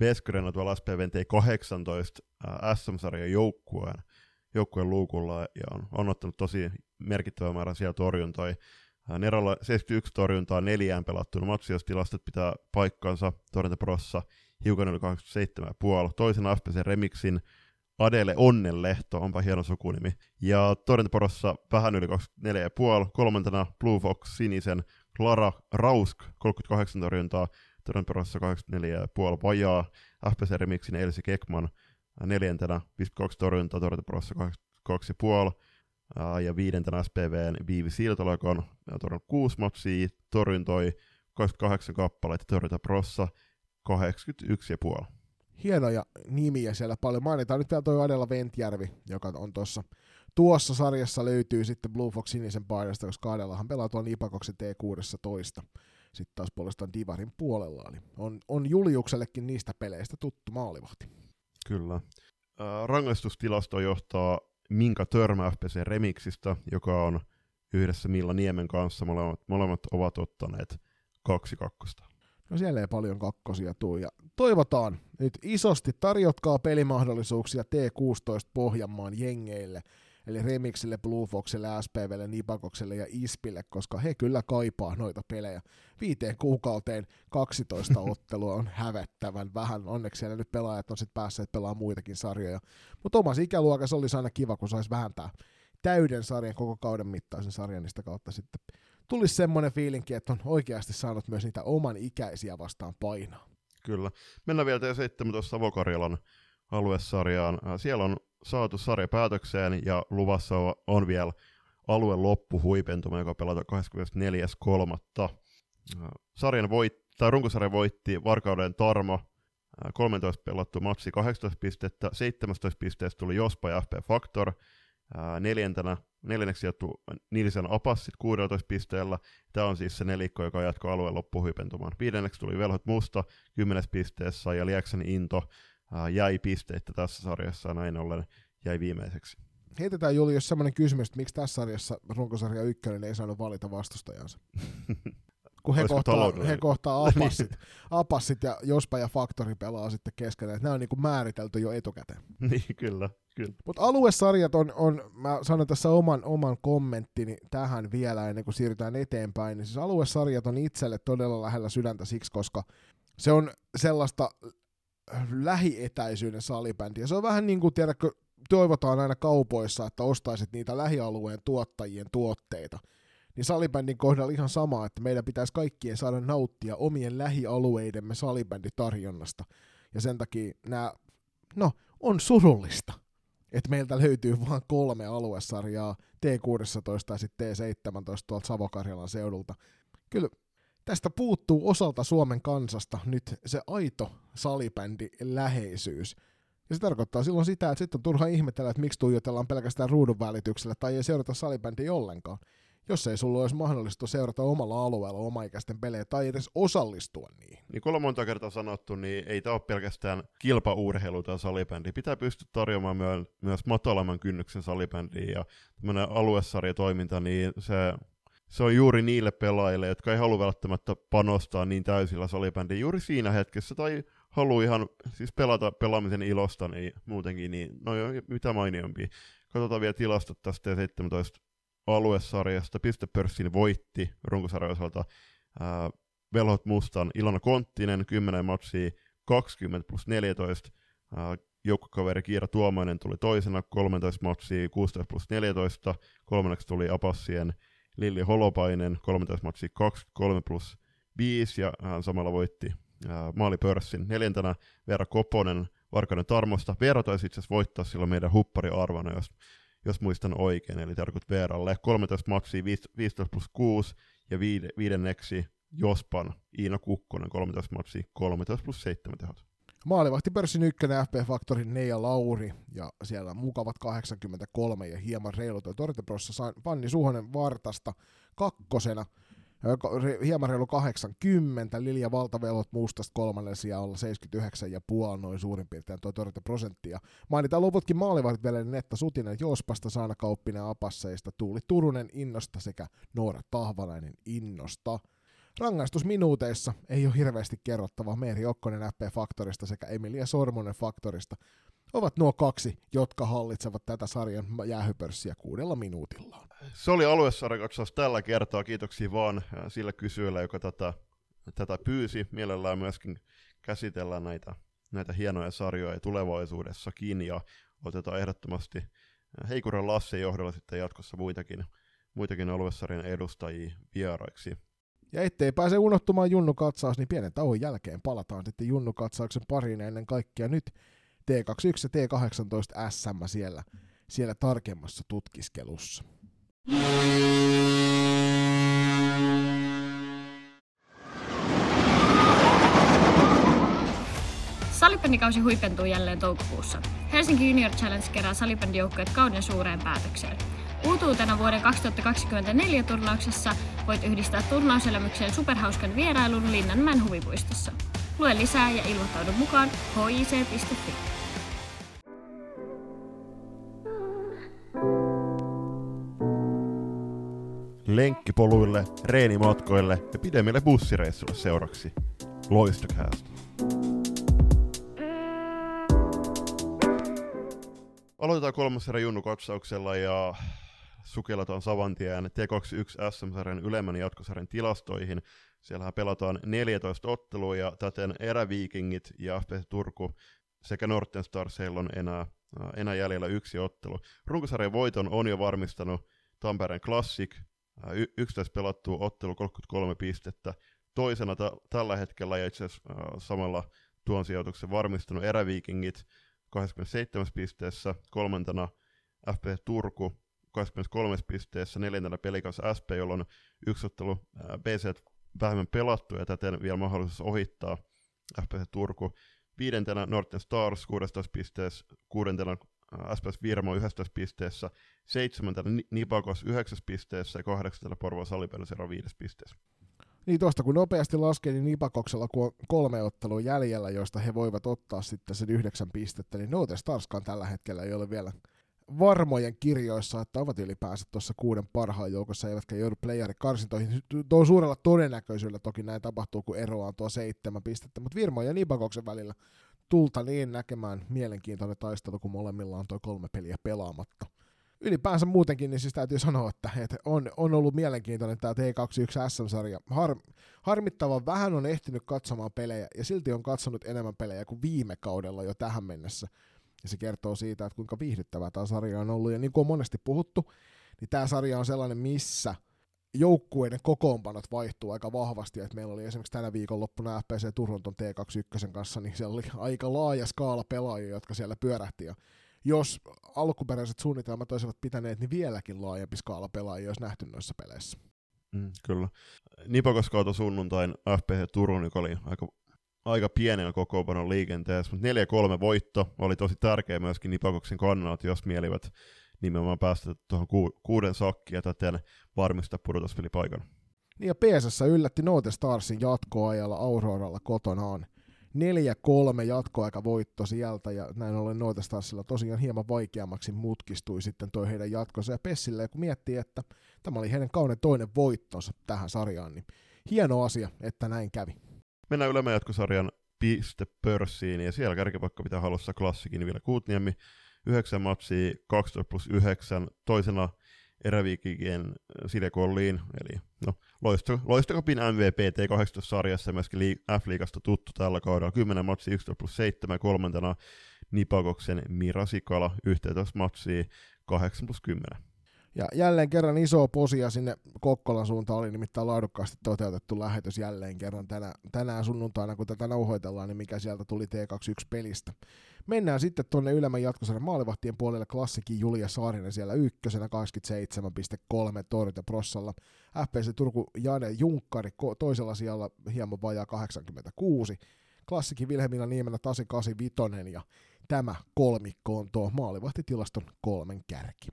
Veskarina tuolla SPVn T18 SM-sarjan joukkueen joukkueen luukulla ja on, on ottanut tosi merkittävä määrä siellä torjuntoja. Nerolla 71 torjuntaa neljään pelattuna matsi, jos tilastot pitää paikkansa torjuntaprossa hiukan yli 27,5. Toisen FPC Remixin Adele Onnenlehto, onpa hieno sukunimi. Ja torjuntaporossa vähän yli 24,5. Kolmantena Blue Fox Sinisen Clara Rausk, 38 torjuntaa. Torjuntaporossa 84,5 vajaa. FPC Remixin Elsi Kekman neljäntenä 52 torjuntaa, torjuntaporossa 2,5 ja viidentenä SPVn Viivi Siltala, joka on torjunut 6 matsia, torjuntoi 28 kappaletta, torjuntaprossa 81,5. Hienoja nimiä siellä paljon. Mainitaan nyt vielä toi Adela Ventjärvi, joka on tuossa tuossa sarjassa löytyy sitten Blue Fox sinisen paidasta, koska Adelahan pelaa tuon Ipakoksen T16 sitten taas puolestaan Divarin puolella. Eli on, on Juliuksellekin niistä peleistä tuttu maalivahti. Kyllä. Rangaistustilasto johtaa Minka Törmä FPC Remixistä, joka on yhdessä Milla Niemen kanssa. Molemmat, molemmat ovat ottaneet kaksi kakkosta. No siellä ei paljon kakkosia tuu. Ja toivotaan nyt isosti, tarjotkaa pelimahdollisuuksia T16 Pohjanmaan jengeille – eli Remixille, Blue Foxille, SPVlle, Nipakokselle ja Ispille, koska he kyllä kaipaa noita pelejä. Viiteen kuukauteen 12 ottelua on hävettävän vähän. Onneksi siellä nyt pelaajat on sitten päässeet pelaamaan muitakin sarjoja. Mutta omassa ikäluokassa olisi aina kiva, kun saisi vähentää täyden sarjan, koko kauden mittaisen sarjan, sitä kautta sitten tulisi semmoinen fiilinki, että on oikeasti saanut myös niitä oman ikäisiä vastaan painaa. Kyllä. Mennään vielä T17 Savokarjalan aluesarjaan. Siellä on saatu sarja päätökseen ja luvassa on vielä alueen loppuhuipentuma, joka pelataan 24.3. Sarjan voit, tai voitti Varkauden Tarmo, 13 pelattu matsi 18 pistettä, 17 pisteestä tuli Jospa ja FP Factor, neljäntenä, neljänneksi sijoittu Nilisen Apassit 16 pisteellä. Tämä on siis se nelikko, joka jatkoi alueen loppuhuipentumaan. Viidenneksi tuli Velhot Musta 10 pisteessä ja Lieksan Into äh, jäi pisteitä tässä sarjassa näin ollen jäi viimeiseksi. Heitetään Julius semmoinen kysymys, että miksi tässä sarjassa runkosarja ykkönen ei saanut valita vastustajansa? kun he Olisiko kohtaa, he kohtaa apassit, apassit ja Jospa ja Faktori pelaa sitten keskenään. että Nämä on niin kuin määritelty jo etukäteen. niin, kyllä, kyllä. Mutta aluesarjat on, on, mä sanon tässä oman, oman kommenttini tähän vielä ennen kuin siirrytään eteenpäin, niin siis aluesarjat on itselle todella lähellä sydäntä siksi, koska se on sellaista lähietäisyyden salibändiä. Se on vähän niin kuin, tiedätkö, toivotaan aina kaupoissa, että ostaisit niitä lähialueen tuottajien tuotteita. Niin salibändin kohdalla ihan sama, että meidän pitäisi kaikkien saada nauttia omien lähialueidemme salibänditarjonnasta. Ja sen takia nämä, no, on surullista, että meiltä löytyy vain kolme aluesarjaa, T16 ja sitten T17 tuolta Savokarjalan seudulta. Kyllä tästä puuttuu osalta Suomen kansasta nyt se aito salibändi läheisyys. Ja se tarkoittaa silloin sitä, että sitten on turha ihmetellä, että miksi tuijotellaan pelkästään ruudun välityksellä tai ei seurata salibändiä ollenkaan. Jos ei sulla olisi mahdollista seurata omalla alueella omaikäisten pelejä tai edes osallistua niihin. Niin kuin ollaan monta kertaa sanottu, niin ei tämä ole pelkästään kilpaurheilu tai salibändi. Pitää pystyä tarjoamaan myö- myös matalamman kynnyksen salibändiä ja tämmöinen aluesarjatoiminta, niin se, se on juuri niille pelaajille, jotka ei halua välttämättä panostaa niin täysillä salibändiin juuri siinä hetkessä tai haluaa ihan siis pelata pelaamisen ilosta niin muutenkin, niin no jo, mitä mainiompi. Katsotaan vielä tilastot tästä 17 aluesarjasta. Pistepörssin voitti runkosarjan osalta ää, Velhot Mustan Ilona Konttinen, 10 matsia, 20 plus 14. Ää, joukkokaveri Kiira Tuomainen tuli toisena, 13 matsia, 16 plus 14. Kolmanneksi tuli Apassien Lilli Holopainen, 13 matsia, 23 plus 5, ja hän samalla voitti maalipörssin. Neljäntenä Veera Koponen Varkauden Tarmosta. Veera taisi itse asiassa voittaa silloin meidän huppariarvona, jos, jos muistan oikein, eli tarkoit Veeralle. 13 matsia, 15 plus 6, ja viide, viidenneksi Jospan Iina Kukkonen, 13 matsia, 13 plus 7 tehot. Maalivahti pörssin ykkönen FP Faktorin Neija Lauri ja siellä mukavat 83 ja hieman reilu toi Torteprossa Fanni Suhonen Vartasta kakkosena hieman reilu 80, Lilja Valtavelot Mustasta kolmannen sijalla 79 ja puoli noin suurin piirtein tuo torjunta prosenttia. Mainitaan loputkin maalivahdit vielä Netta Sutinen Jospasta, Saana Kauppinen Apasseista, Tuuli Turunen Innosta sekä Noora Tahvalainen Innosta. Rangaistusminuuteissa ei ole hirveästi kerrottavaa. Meeri Okkonen FP Faktorista sekä Emilia Sormonen Faktorista ovat nuo kaksi, jotka hallitsevat tätä sarjan jäähypörssiä kuudella minuutilla. Se oli aluesarjakatsaus tällä kertaa. Kiitoksia vaan sillä kysyjälle, joka tätä, tätä pyysi. Mielellään myöskin käsitellään näitä, näitä hienoja sarjoja tulevaisuudessakin ja otetaan ehdottomasti Heikuren Lasse johdolla sitten jatkossa muitakin, muitakin aluesarjan edustajia vieraiksi. Ja ettei pääse unohtumaan Junnu katsaus, niin pienen tauon jälkeen palataan sitten Junnu katsauksen pariin ennen kaikkea nyt T21 ja T18 SM siellä, siellä tarkemmassa tutkiskelussa. Salibändikausi huipentuu jälleen toukokuussa. Helsinki Junior Challenge kerää salibändijoukkueet kauden suureen päätökseen. Uutuutena vuoden 2024 turnauksessa voit yhdistää turnauselämykseen superhauskan vierailun Linnanmäen huvipuistossa. Lue lisää ja ilmoittaudu mukaan hic.fi. Lenkkipoluille, reenimatkoille ja pidemmille bussireissuille seuraksi. Loistokäästä. Aloitetaan kolmas erä Junnu katsauksella ja sukelletaan saman tien T21 SM-sarjan ylemmän jatkosarjan tilastoihin. Siellähän pelataan 14 ottelua ja täten eräviikingit ja FPC Turku sekä Norten Stars heillä on enää, enää jäljellä yksi ottelu. Runkosarjan voiton on jo varmistanut Tampereen Classic, 11 pelattua ottelu 33 pistettä. Toisena t- tällä hetkellä ja itse asiassa äh, samalla tuon sijoituksen varmistanut eräviikingit 27 pisteessä, kolmantena FP Turku 23 pisteessä, neljäntenä pelikas SP, jolla on yksi ottelu äh, BC vähemmän pelattu ja täten vielä mahdollisuus ohittaa FPS Turku. Viidentenä Norten Stars 16 pisteessä, kuudentena SPS Virmo 11 pisteessä, seitsemäntenä Nipakos 9 pisteessä ja kahdeksantena Porvo Salipelysero 5 pisteessä. Niin tuosta kun nopeasti laskee, niin Nipakoksella kun on kolme ottelua jäljellä, joista he voivat ottaa sitten sen yhdeksän pistettä, niin Note Starskaan tällä hetkellä ei ole vielä varmojen kirjoissa, että ovat ylipäänsä tuossa kuuden parhaan joukossa, eivätkä joudu playerikarsintoihin. Tuo suurella todennäköisyydellä toki näin tapahtuu, kun eroaa tuo seitsemän pistettä, mutta Virmo ja Nibakoksen välillä tulta niin näkemään mielenkiintoinen taistelu, kun molemmilla on tuo kolme peliä pelaamatta. Ylipäänsä muutenkin, niin siis täytyy sanoa, että, että on, on ollut mielenkiintoinen tämä T21 SM-sarja. Har, harmittavan vähän on ehtinyt katsomaan pelejä, ja silti on katsonut enemmän pelejä kuin viime kaudella jo tähän mennessä. Ja se kertoo siitä, että kuinka viihdyttävää tämä sarja on ollut. Ja niin kuin on monesti puhuttu, niin tämä sarja on sellainen, missä joukkueiden kokoonpanot vaihtuu aika vahvasti, että meillä oli esimerkiksi tänä viikonloppuna FPC Turunton T21 kanssa, niin siellä oli aika laaja skaala pelaajia, jotka siellä pyörähti, ja jos alkuperäiset suunnitelmat olisivat pitäneet, niin vieläkin laajempi skaala pelaajia olisi nähty noissa peleissä. Mm, kyllä. Nipakos kautta sunnuntain FPC Turun, joka oli aika aika pienellä kokoonpanon liikenteessä, mutta 4-3 voitto oli tosi tärkeä myöskin Nipakoksen kannalta, jos mielivät nimenomaan päästä tuohon ku- kuuden sakkiin ja täten varmistaa pudotuspelipaikan. Niin ja PSS yllätti Note Starsin jatkoajalla Auroralla kotonaan. 4-3 jatkoaika voitto sieltä ja näin ollen Note Starsilla tosiaan hieman vaikeammaksi mutkistui sitten toi heidän jatkonsa ja Pessille, kun miettii, että tämä oli heidän kauden toinen voittonsa tähän sarjaan, niin hieno asia, että näin kävi. Mennään ylemmän jatkosarjan pistepörssiin, ja siellä kärkipaikka pitää halussa klassikin vielä Kuutniemi. 9 matsia, 12 plus 9, toisena eräviikikien Sidekolliin, eli no, Loistokopin MVP T18-sarjassa myöskin F-liigasta tuttu tällä kaudella, 10 matsia, 11 plus 7, kolmantena Nipakoksen Mirasikala, 11 matsia, 8 plus 10. Ja jälleen kerran iso posia sinne Kokkolan suuntaan oli nimittäin laadukkaasti toteutettu lähetys jälleen kerran tänä, tänään sunnuntaina, kun tätä nauhoitellaan, niin mikä sieltä tuli T21-pelistä. Mennään sitten tuonne ylemmän jatkosarjan maalivahtien puolelle klassikin Julia Saarinen siellä ykkösenä 27,3 torjunta prossalla. FPC Turku Jane Junkkari toisella sijalla hieman vajaa 86. Klassikin Vilhelmina Niemenä Tasi 85 ja tämä kolmikko on tuo maalivahtitilaston kolmen kärki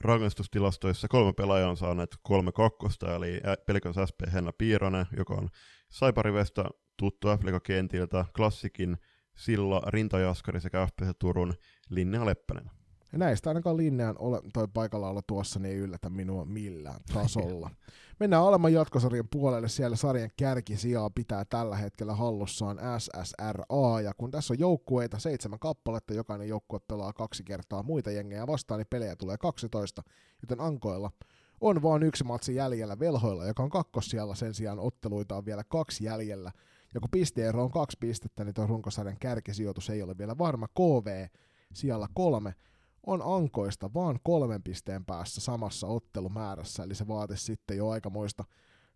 rangaistustilastoissa kolme pelaajaa on saaneet kolme kakkosta, eli Pelikans SP Henna Piironen, joka on Saiparivestä tuttu f kentiltä, Klassikin Silla Rintajaskari sekä FPS Turun Linnea Leppänen. Ja näistä ainakaan Linnean ole, toi paikalla olla tuossa, niin ei yllätä minua millään tasolla. Mennään alemman jatkosarjan puolelle. Siellä sarjan kärkisijaa pitää tällä hetkellä hallussaan SSRA. Ja kun tässä on joukkueita, seitsemän kappaletta, jokainen joukkue pelaa kaksi kertaa muita jengejä vastaan, niin pelejä tulee 12. Joten Ankoilla on vain yksi matsi jäljellä velhoilla, joka on siellä sen sijaan otteluita on vielä kaksi jäljellä. Ja kun pisteero on kaksi pistettä, niin tuo runkosarjan kärkisijoitus ei ole vielä varma. KV siellä kolme on ankoista vaan kolmen pisteen päässä samassa ottelumäärässä, eli se vaatisi sitten jo aikamoista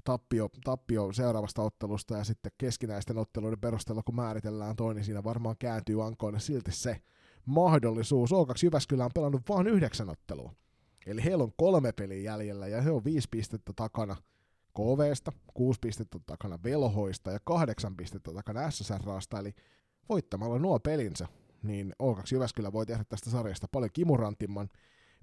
tappio, tappio seuraavasta ottelusta ja sitten keskinäisten otteluiden perusteella, kun määritellään toinen, niin siinä varmaan kääntyy ankoina silti se mahdollisuus. O2 Jyväskylä on pelannut vain yhdeksän ottelua. Eli heillä on kolme peliä jäljellä ja he on viisi pistettä takana KVsta, kuusi pistettä takana Velhoista ja kahdeksan pistettä takana SSRasta, eli voittamalla nuo pelinsä niin O2 Jyväskylä voi tehdä tästä sarjasta paljon kimurantimman.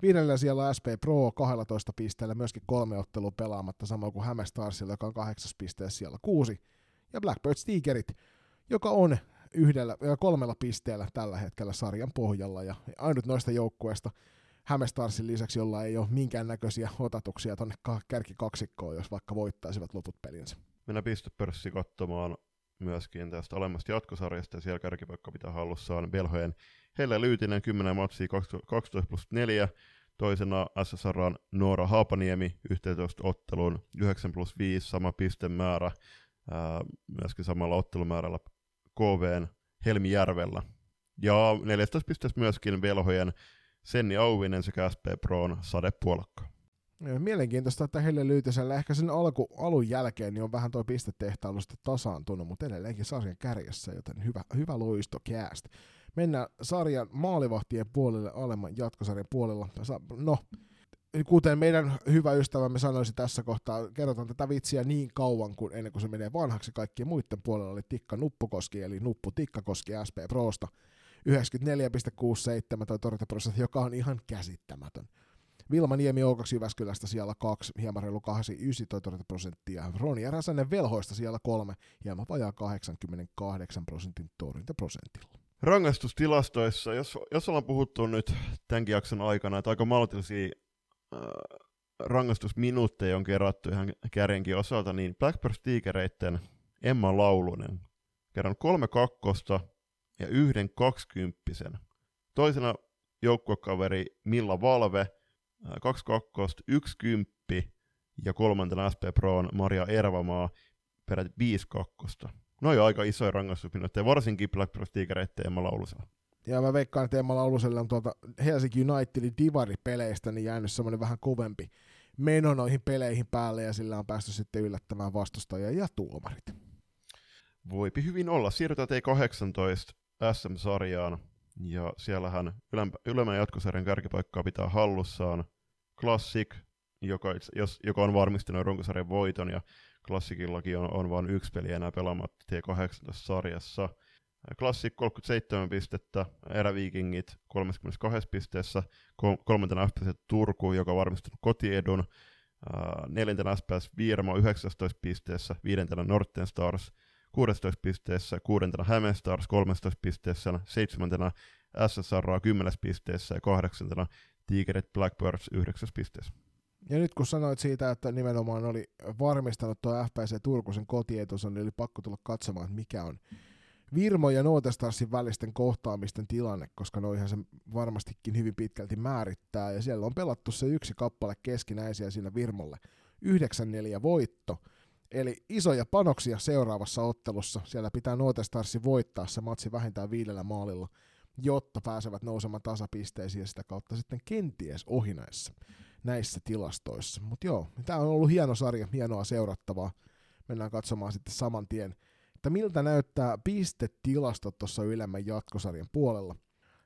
Viidellä siellä SP Pro 12 pisteellä, myöskin kolme ottelua pelaamatta, samoin kuin Häme Starsilla, joka on kahdeksas pisteessä siellä kuusi. Ja Blackbird Stigerit, joka on yhdellä, kolmella pisteellä tällä hetkellä sarjan pohjalla. Ja ainut noista joukkueista Häme Starsin lisäksi, jolla ei ole minkäännäköisiä otatuksia tuonne kärkikaksikkoon, jos vaikka voittaisivat loput pelinsä. Mennään pistepörssi katsomaan myöskin tästä alemmasta jatkosarjasta, ja siellä kärkipaikka pitää hallussaan Belhojen Helle Lyytinen 10 matsia 12 plus 4, toisena SSRan Noora Haapaniemi 11 otteluun 9 plus 5, sama pistemäärä, ää, myöskin samalla ottelumäärällä KVn Helmijärvellä. Ja 14 pisteessä myöskin Velhojen Senni Auvinen sekä SP Proon Sade Puolakka. Mielenkiintoista, että Helle Lyytisellä ehkä sen alku, alun jälkeen niin on vähän tuo pistetehtailu sitten tasaantunut, mutta edelleenkin sarjan kärjessä, joten hyvä, hyvä loisto cast. Mennään sarjan maalivahtien puolelle alemman jatkosarjan puolella. No, kuten meidän hyvä ystävämme sanoisi tässä kohtaa, kerrotaan tätä vitsiä niin kauan kuin ennen kuin se menee vanhaksi kaikkien muiden puolella oli Tikka Nuppukoski, eli Nuppu Tikkakoski SP Prosta. 94,67 toi torjuntaprosentti, joka on ihan käsittämätön. Vilma Niemi O2 Jyväskylästä siellä 2, hieman reilu 89 prosenttia. Roni Räsänen Velhoista siellä 3, hieman vajaa 88 prosentin torjuntaprosentilla. rangaistustilastoissa, jos, jos ollaan puhuttu nyt tämänkin jakson aikana, että aika maltillisia äh, rangaistusminuutteja on kerätty ihan kärjenkin osalta, niin Blackbird Tigereitten Emma Laulunen kerran kolme kakkosta ja yhden kaksikymppisen. Toisena joukkuekaveri Milla Valve, kaksi kakkosta, yksi kymppi ja kolmantena SP Proon Maria Ervamaa peräti viisi kakkosta. No on aika isoja rangaistusminuutteja, varsinkin Blackbird Tigereitten Emma Laulusella. Ja mä veikkaan, että Emma Lauluselle on tuolta Helsinki Unitedin divari-peleistä niin jäänyt semmoinen vähän kovempi meno noihin peleihin päälle ja sillä on päästy sitten yllättämään vastustajia ja tuomarit. Voipi hyvin olla. Siirrytään T18 SM-sarjaan ja siellähän ylemmän jatkosarjan kärkipaikkaa pitää hallussaan. Classic, joka, jos, joka on varmistanut runkosarjan voiton ja Classicillakin on, on vain yksi peli enää pelaamatta T18-sarjassa. Classic 37 pistettä, Eräviikingit 32 pisteessä, kolmantena FPS Turku, joka on varmistanut kotiedun, neljäntenä SPS Viermo 19 pisteessä, viidentenä Norten Stars 16 pisteessä, kuudentena Häme Stars 13 pisteessä, seitsemäntenä SSR 10 pisteessä ja kahdeksantena Tigerit Blackbirds 9 pisteessä. Ja nyt kun sanoit siitä, että nimenomaan oli varmistanut tuo FPC Turkusen kotietunsa, niin oli pakko tulla katsomaan, että mikä on Virmo ja Nootestarsin välisten kohtaamisten tilanne, koska noihän se varmastikin hyvin pitkälti määrittää. Ja siellä on pelattu se yksi kappale keskinäisiä siinä Virmolle. 9-4 voitto. Eli isoja panoksia seuraavassa ottelussa. Siellä pitää Nootestarsi voittaa se matsi vähintään viidellä maalilla, jotta pääsevät nousemaan tasapisteisiin ja sitä kautta sitten kenties ohi näissä, näissä tilastoissa. Mutta joo, tämä on ollut hieno sarja, hienoa seurattavaa. Mennään katsomaan sitten saman tien että miltä näyttää pistetilastot tuossa ylemmän jatkosarjan puolella.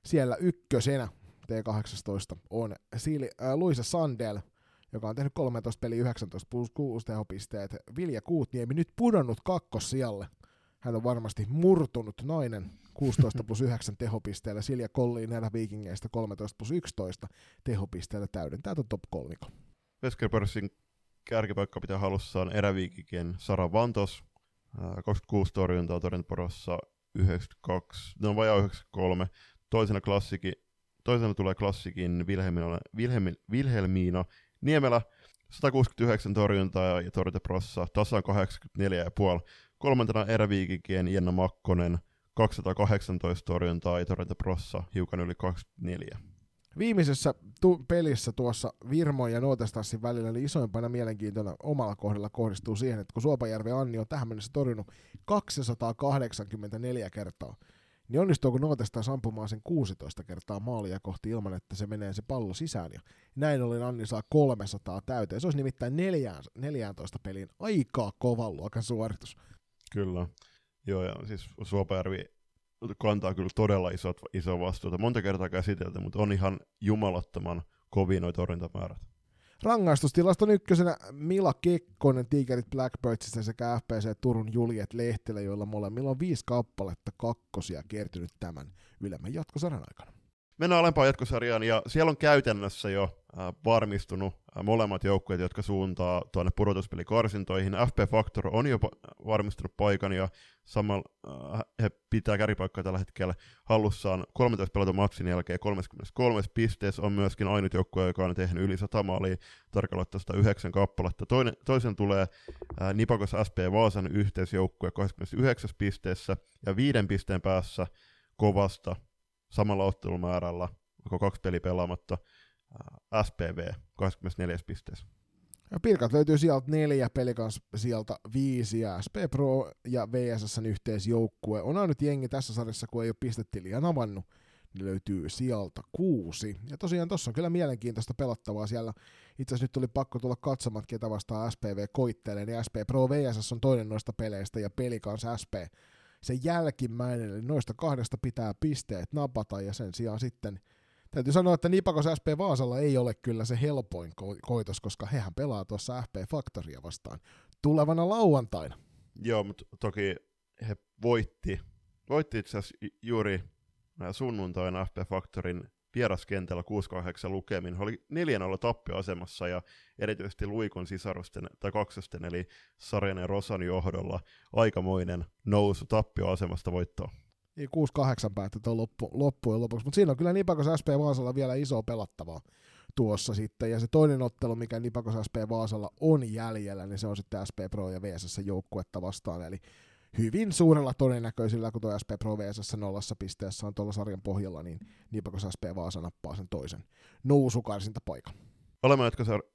Siellä ykkösenä T18 on Siili, äh, Luisa Sandel, joka on tehnyt 13 peli 19 plus 6 tehopisteet. Vilja Kuutniemi nyt pudonnut kakkossijalle. Hän on varmasti murtunut nainen 16 plus 9 tehopisteellä. Silja Kolliin näillä viikingeistä 13 plus 11 tehopisteellä täydentää tuon top kolmikon. Veskerpörssin kärkipaikka pitää halussaan eräviikikien Sara Vantos 26 torjuntaa torjuntaporossa 92, no vajaa 93. Toisena, klassiki, toisena tulee klassikin Wilhelmina, Wilhelmi, Wilhelmina Niemelä 169 torjuntaa ja torjuntaporossa tasan 84,5. Kolmantena eräviikikien Jenna Makkonen 218 torjuntaa ja torjuntaprossa hiukan yli 24. Viimeisessä tu- pelissä tuossa Virmo ja Nuotestassin välillä niin isoimpana mielenkiintona omalla kohdalla kohdistuu siihen, että kun Suopajärvi Anni on tähän mennessä torjunut 284 kertaa, niin onnistuuko Nuotestas ampumaan sen 16 kertaa maalia kohti ilman, että se menee se pallo sisään. Ja näin ollen Anni saa 300 täyteen. Se olisi nimittäin 14 pelin aikaa kovan luokan suoritus. Kyllä. Joo, ja siis Suopajärvi kantaa kyllä todella isot, iso vastuuta. Monta kertaa käsitelty, mutta on ihan jumalattoman kovin noita torjuntamäärät. Rangaistustilaston ykkösenä Mila Kekkonen Tigerit Blackbirdsista sekä FPC Turun Juliet Lehtelä, joilla molemmilla on viisi kappaletta kakkosia kertynyt tämän ylemmän jatkosarjan aikana. Mennään alempaan jatkosarjaan ja siellä on käytännössä jo äh, varmistunut molemmat joukkueet, jotka suuntaa tuonne pudotuspelikarsintoihin. FP Factor on jo varmistunut paikan ja samalla äh, he pitää kärkipaikkaa tällä hetkellä hallussaan 13 pelatun matsin jälkeen 33 pisteessä on myöskin ainut joukkue, joka on tehnyt yli 100 maalia, tarkalleen 109 kappaletta. Toinen, toisen tulee äh, Nipakos SP Vaasan yhteisjoukkue 29 pisteessä ja viiden pisteen päässä kovasta samalla ottelumäärällä, onko kaksi peli pelaamatta, SPV 24 pisteessä. Ja Pirkat löytyy sieltä neljä, Pelikans sieltä viisi ja SP Pro ja VSSn yhteisjoukkue. On ainut jengi tässä sarjassa, kun ei ole pistetiliä avannut, niin löytyy sieltä kuusi. Ja tosiaan tuossa on kyllä mielenkiintoista pelattavaa siellä. Itse asiassa nyt tuli pakko tulla katsomaan, ketä vastaan SPV koittelee, niin SP Pro VSS on toinen noista peleistä ja Pelikans SP se jälkimmäinen, eli noista kahdesta pitää pisteet napata, ja sen sijaan sitten täytyy sanoa, että Nipakos SP Vaasalla ei ole kyllä se helpoin ko- koitos, koska hehän pelaa tuossa FP Factoria vastaan tulevana lauantaina. Joo, mutta toki he voitti, voitti itse asiassa juuri sunnuntaina FP Factorin vieraskentällä 6-8 lukemin. He oli 4-0 tappioasemassa ja erityisesti Luikon sisarusten tai kaksosten eli Sarjan ja Rosan johdolla aikamoinen nousu tappioasemasta voittoon. Niin 6-8 päättyi tuon loppu, loppujen lopuksi, mutta siinä on kyllä Nipakos SP Vaasalla vielä iso pelattavaa tuossa sitten, ja se toinen ottelu, mikä Nipakos SP Vaasalla on jäljellä, niin se on sitten SP Pro ja VSS joukkuetta vastaan, eli hyvin suurella todennäköisellä, kun tuo SP Pro VSS nollassa pisteessä on tuolla sarjan pohjalla, niin Nipakos SP Vaasa nappaa sen toisen nousukarsinta paikan.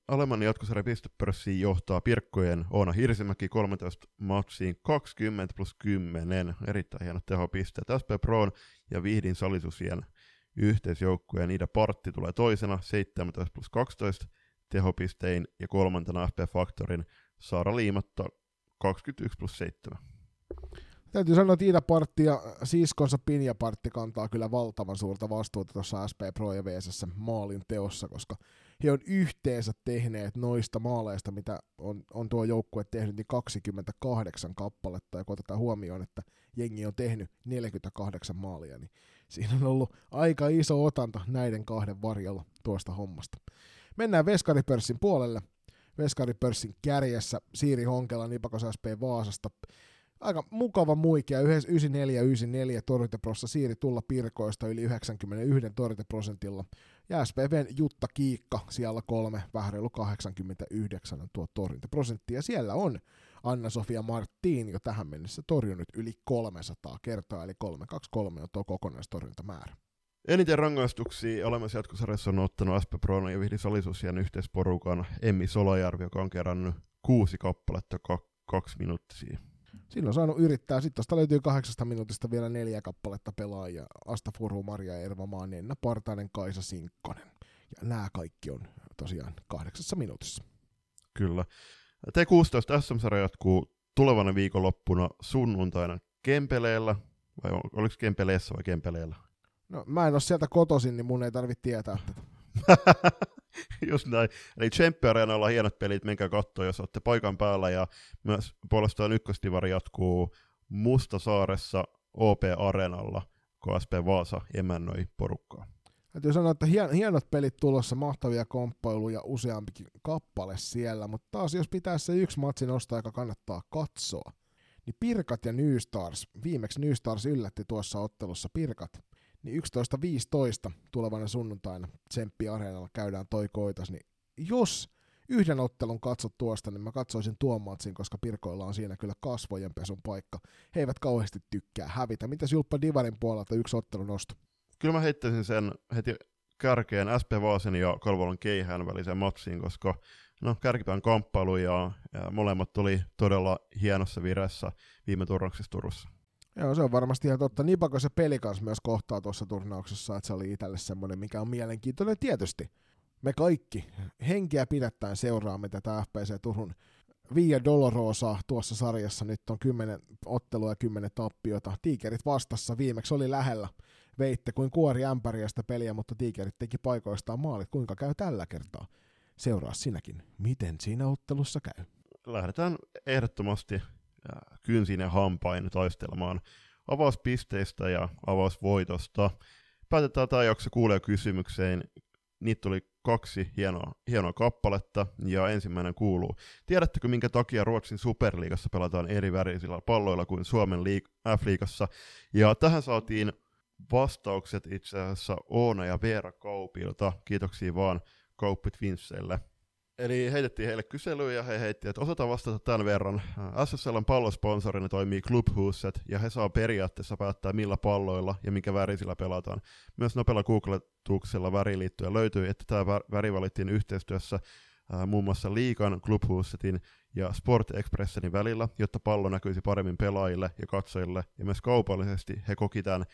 Alemman jatkosarjan pistepörssiin johtaa Pirkkojen Oona Hirsimäki 13 matsiin 20 plus 10. Erittäin hienot tehopisteet. SP Proon ja Vihdin Salisusien yhteisjoukkueen Niida Partti tulee toisena 17 plus 12 tehopistein ja kolmantena FP Factorin Saara Liimatta 21 plus 7. Täytyy sanoa, että Iida Partti ja siskonsa Pinja Partti kantaa kyllä valtavan suurta vastuuta tuossa SP Pro ja VSS maalin teossa, koska he on yhteensä tehneet noista maaleista, mitä on, on tuo joukkue tehnyt, niin 28 kappaletta, ja kun otetaan huomioon, että jengi on tehnyt 48 maalia, niin siinä on ollut aika iso otanta näiden kahden varjolla tuosta hommasta. Mennään Veskaripörssin puolelle. Veskaripörssin kärjessä Siiri Honkela Nipakos SP Vaasasta aika mukava muikia, 94-94 torjuntaprossa siiri tulla Pirkoista yli 91 torjuntaprosentilla. Ja SPVn Jutta Kiikka siellä kolme, vähän reilu 89 on tuo torjuntaprosentti. Ja siellä on Anna-Sofia Martin jo tähän mennessä torjunut yli 300 kertaa, eli 323 on tuo kokonaistorjuntamäärä. Eniten rangaistuksia olemassa jatkosarjassa on ottanut SP Pro ja Vihdi Salisusian yhteisporukan Emmi Solajärvi, joka on kerännyt kuusi kappaletta kaksi minuuttia. Siinä on saanut yrittää. Sitten tuosta löytyy kahdeksasta minuutista vielä neljä kappaletta pelaajia. Asta Furu, Maria Erva Maan, Enna Partainen, Kaisa Sinkkonen. Ja nämä kaikki on tosiaan kahdeksassa minuutissa. Kyllä. T16 SM-sarja jatkuu tulevana viikonloppuna sunnuntaina Kempeleellä, vai oliko Kempeleessä vai Kempeleellä? No mä en ole sieltä kotoisin, niin mun ei tarvitse tietää tätä. Just näin. Eli Tsemppi Areenalla hienot pelit, menkää katsoa, jos olette paikan päällä. Ja myös puolestaan ykköstivari jatkuu Mustasaaressa OP Areenalla, KSP Vaasa emännöi porukkaa. Täytyy sanoa, että hien, hienot pelit tulossa, mahtavia komppailuja, useampikin kappale siellä, mutta taas jos pitää se yksi matsi nostaa, joka kannattaa katsoa, niin Pirkat ja Nystars, viimeksi Nystars yllätti tuossa ottelussa Pirkat niin 11.15 tulevana sunnuntaina Tsemppi Areenalla käydään toi koitas, niin jos yhden ottelun katsot tuosta, niin mä katsoisin tuon koska Pirkoilla on siinä kyllä kasvojenpesun paikka. He eivät kauheasti tykkää hävitä. Mitä Julppa Divarin puolelta yksi ottelu nosto? Kyllä mä heittäisin sen heti kärkeen SP Vaasen ja Kalvolon Keihään väliseen matsiin, koska no, kärkipään kamppailu ja, ja molemmat tuli todella hienossa vireessä viime turnauksessa Turussa. Joo, se on varmasti ihan totta. Nipako se peli kanssa myös kohtaa tuossa turnauksessa, että se oli itselle semmoinen, mikä on mielenkiintoinen. Tietysti me kaikki henkiä pidättäen seuraamme tätä FPC Turun Via Dolorosa tuossa sarjassa. Nyt on kymmenen ottelua ja kymmenen tappiota. Tiikerit vastassa viimeksi oli lähellä. Veitte kuin kuori ämpäriä sitä peliä, mutta tiikerit teki paikoistaan maalit. Kuinka käy tällä kertaa? Seuraa sinäkin, miten siinä ottelussa käy. Lähdetään ehdottomasti kynsin ja hampain taistelemaan avauspisteistä ja avausvoitosta. Päätetään tämä jakso kuulee kysymykseen. Niitä tuli kaksi hienoa, hienoa kappaletta, ja ensimmäinen kuuluu. Tiedättekö, minkä takia Ruotsin Superliigassa pelataan eri värisillä palloilla kuin Suomen liig- F-liigassa? Ja tähän saatiin vastaukset itse asiassa Oona ja Veera Kaupilta. Kiitoksia vaan Kauppi Twinsseille. Eli heitettiin heille kyselyä ja he heitti, että osataan vastata tämän verran. SSLn pallosponsorina toimii Clubhuset ja he saa periaatteessa päättää millä palloilla ja minkä värisillä pelataan. Myös nopealla googletuksella väriliittyä löytyy, että tämä väri valittiin yhteistyössä muun muassa Liikan, Clubhusetin ja Sport Expressenin välillä, jotta pallo näkyisi paremmin pelaajille ja katsojille, ja myös kaupallisesti he koki tämän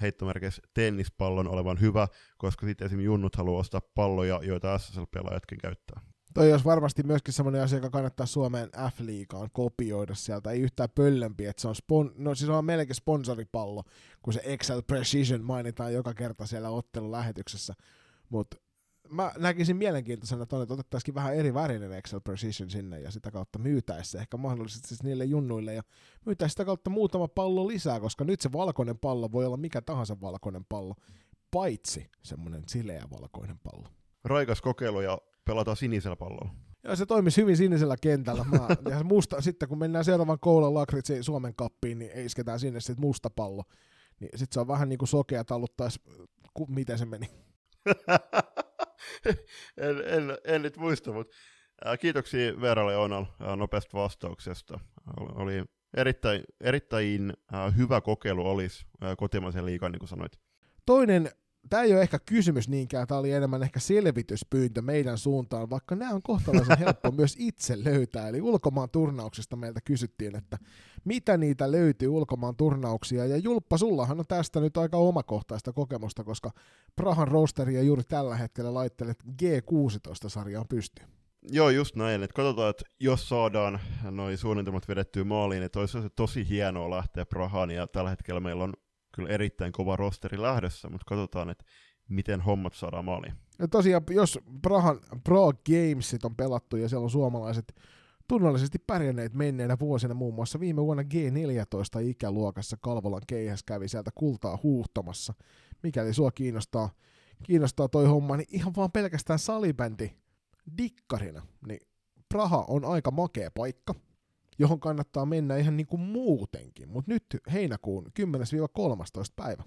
heittomerkeissä tennispallon olevan hyvä, koska sitten esimerkiksi junnut haluaa ostaa palloja, joita SSL-pelaajatkin käyttää. Toi olisi varmasti myöskin semmoinen asia, joka kannattaa Suomeen F-liigaan kopioida sieltä. Ei yhtään pöllömpi, että se on, spon- no, siis on melkein sponsoripallo, kun se Excel Precision mainitaan joka kerta siellä ottelulähetyksessä. Mutta mä näkisin mielenkiintoisena, että otettaisiin vähän eri värinen Excel Precision sinne ja sitä kautta myytäisi se ehkä mahdollisesti siis niille junnuille ja myytäisi sitä kautta muutama pallo lisää, koska nyt se valkoinen pallo voi olla mikä tahansa valkoinen pallo, paitsi semmoinen sileä valkoinen pallo. Raikas kokeilu ja pelataan sinisellä pallolla. Ja se toimisi hyvin sinisellä kentällä. Mä, ja musta, sitten kun mennään seuraavan koulun lakritsi Suomen kappiin, niin isketään sinne sitten musta pallo. Niin sit se on vähän niin kuin sokea talluttais, ku, miten se meni. en, en, en, nyt muista, mutta kiitoksia Veeralle Onal nopeasta vastauksesta. Oli erittäin, erittäin hyvä kokeilu olisi kotimaisen liikan, niin kuin sanoit. Toinen tämä ei ole ehkä kysymys niinkään, tämä oli enemmän ehkä selvityspyyntö meidän suuntaan, vaikka nämä on kohtalaisen helppo myös itse löytää. Eli ulkomaan turnauksista meiltä kysyttiin, että mitä niitä löytyy ulkomaan turnauksia, ja Julppa, sullahan on tästä nyt aika omakohtaista kokemusta, koska Prahan rosteria juuri tällä hetkellä laittelet G16-sarjaan pystyyn. Joo, just näin. Et katsotaan, että jos saadaan noin suunnitelmat vedettyä maaliin, niin olisi tosi hienoa lähteä Prahaan, ja tällä hetkellä meillä on kyllä erittäin kova rosteri lähdössä, mutta katsotaan, että miten hommat saadaan maaliin. Ja tosiaan, jos Prahan Pro Gamesit on pelattu ja siellä on suomalaiset tunnollisesti pärjänneet menneenä vuosina, muun muassa viime vuonna G14 ikäluokassa Kalvolan keihäs kävi sieltä kultaa huuhtomassa. Mikäli sua kiinnostaa, kiinnostaa toi homma, niin ihan vaan pelkästään salibändi dikkarina, niin Praha on aika makea paikka johon kannattaa mennä ihan niin kuin muutenkin. Mutta nyt heinäkuun 10-13 päivä,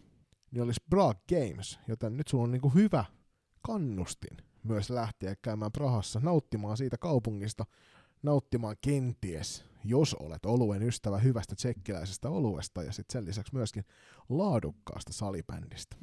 niin olisi Prague Games, joten nyt sulla on niin kuin hyvä kannustin myös lähteä käymään Prahassa, nauttimaan siitä kaupungista, nauttimaan kenties, jos olet oluen ystävä, hyvästä tsekkiläisestä oluesta ja sitten sen lisäksi myöskin laadukkaasta salibändistä.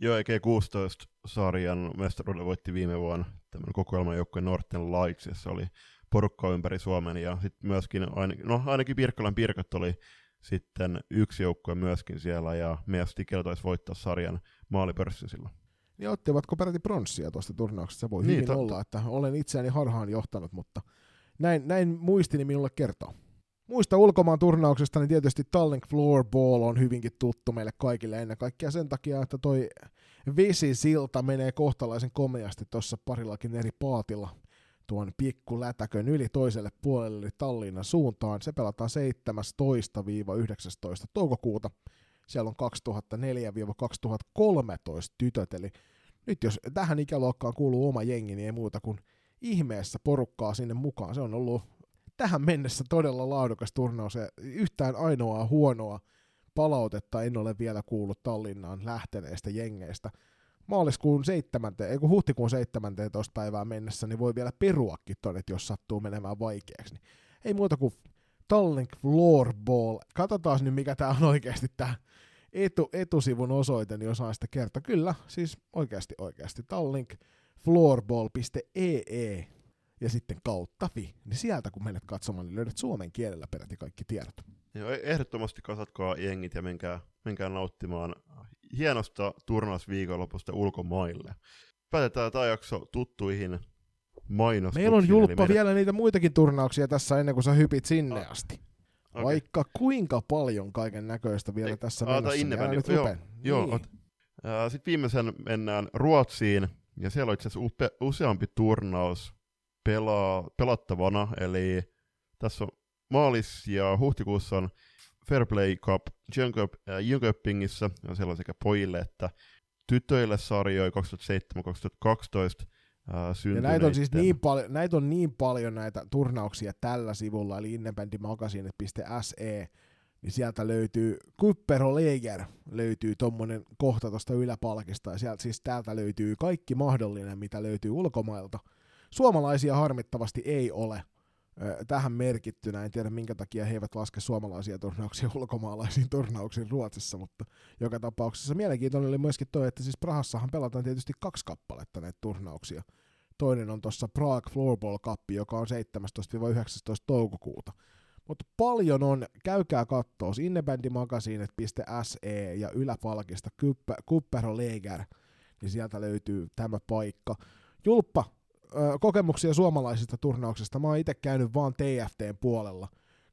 Joo, G16-sarjan mestaruuden voitti viime vuonna tämän kokoelman joukkueen Norten Lights, ja se oli porukkaa ympäri Suomen, ja sitten myöskin, ainakin, no ainakin Pirkkalan Pirkat oli sitten yksi joukkue myöskin siellä, ja meidän Stikkel taisi voittaa sarjan maalipörssin silloin. Niin ottivatko peräti pronssia tuosta turnauksesta? Se voi niin, hyvin totta. olla, että olen itseäni harhaan johtanut, mutta näin, näin muistini minulle kertoo. Muista ulkomaan turnauksesta, niin tietysti Tallink Floorball on hyvinkin tuttu meille kaikille ennen kaikkea sen takia, että toi vesisilta menee kohtalaisen komeasti tuossa parillakin eri paatilla – tuon pikkulätäkön yli toiselle puolelle eli Tallinnan suuntaan. Se pelataan 17-19 toukokuuta. Siellä on 2004-2013 tytöt, eli nyt jos tähän ikäluokkaan kuuluu oma jengi, niin ei muuta kuin ihmeessä porukkaa sinne mukaan. Se on ollut tähän mennessä todella laadukas turnaus ja yhtään ainoaa huonoa palautetta en ole vielä kuullut Tallinnaan lähteneistä jengeistä – maaliskuun 7, ei kun huhtikuun 17 päivää mennessä, niin voi vielä peruakin tonne, jos sattuu menemään vaikeaksi. Niin ei muuta kuin Tallink Floorball. Katsotaan nyt, mikä tämä on oikeasti tämä etu, etusivun osoite, niin osaan sitä kertoa. Kyllä, siis oikeasti oikeasti. Tallink floorball.ee e ja sitten kautta fi. Niin sieltä kun menet katsomaan, niin löydät suomen kielellä peräti kaikki tiedot. Joo, ehdottomasti kasatkaa jengit ja menkää, menkää nauttimaan hienosta turnausviikonlopusta ulkomaille. Päätetään tämä jakso tuttuihin mainostuksiin. Meillä on julppa meidän... vielä niitä muitakin turnauksia tässä ennen kuin sä hypit sinne ah. asti. Okay. Vaikka kuinka paljon kaiken näköistä vielä Ei, tässä menossa. Niin nyt joo, joo, niin. Sitten viimeisen mennään Ruotsiin, ja siellä on itse asiassa upe, useampi turnaus pelaa, pelattavana, eli tässä on maalis- ja huhtikuussa on Fairplay Cup Jönköpingissä, ja siellä on sekä pojille että tytöille sarjoja 2007-2012 ja näitä on siis niin, paljon, näitä on niin paljon näitä turnauksia tällä sivulla, eli independentmagazine.se, niin sieltä löytyy, Kuppero Leger löytyy tuommoinen kohta tuosta yläpalkista, ja sieltä siis täältä löytyy kaikki mahdollinen, mitä löytyy ulkomailta. Suomalaisia harmittavasti ei ole, tähän merkittynä. En tiedä minkä takia he eivät laske suomalaisia turnauksia ulkomaalaisiin turnauksiin Ruotsissa, mutta joka tapauksessa mielenkiintoinen oli myöskin toi, että siis Prahassahan pelataan tietysti kaksi kappaletta näitä turnauksia. Toinen on tuossa Prague Floorball Cup, joka on 17-19 toukokuuta. Mutta paljon on, käykää kattoo, innebandimagasinet.se ja yläpalkista Kuppero Leger, niin sieltä löytyy tämä paikka. Julppa, kokemuksia suomalaisista turnauksista. Mä oon itse käynyt vaan TFTn puolella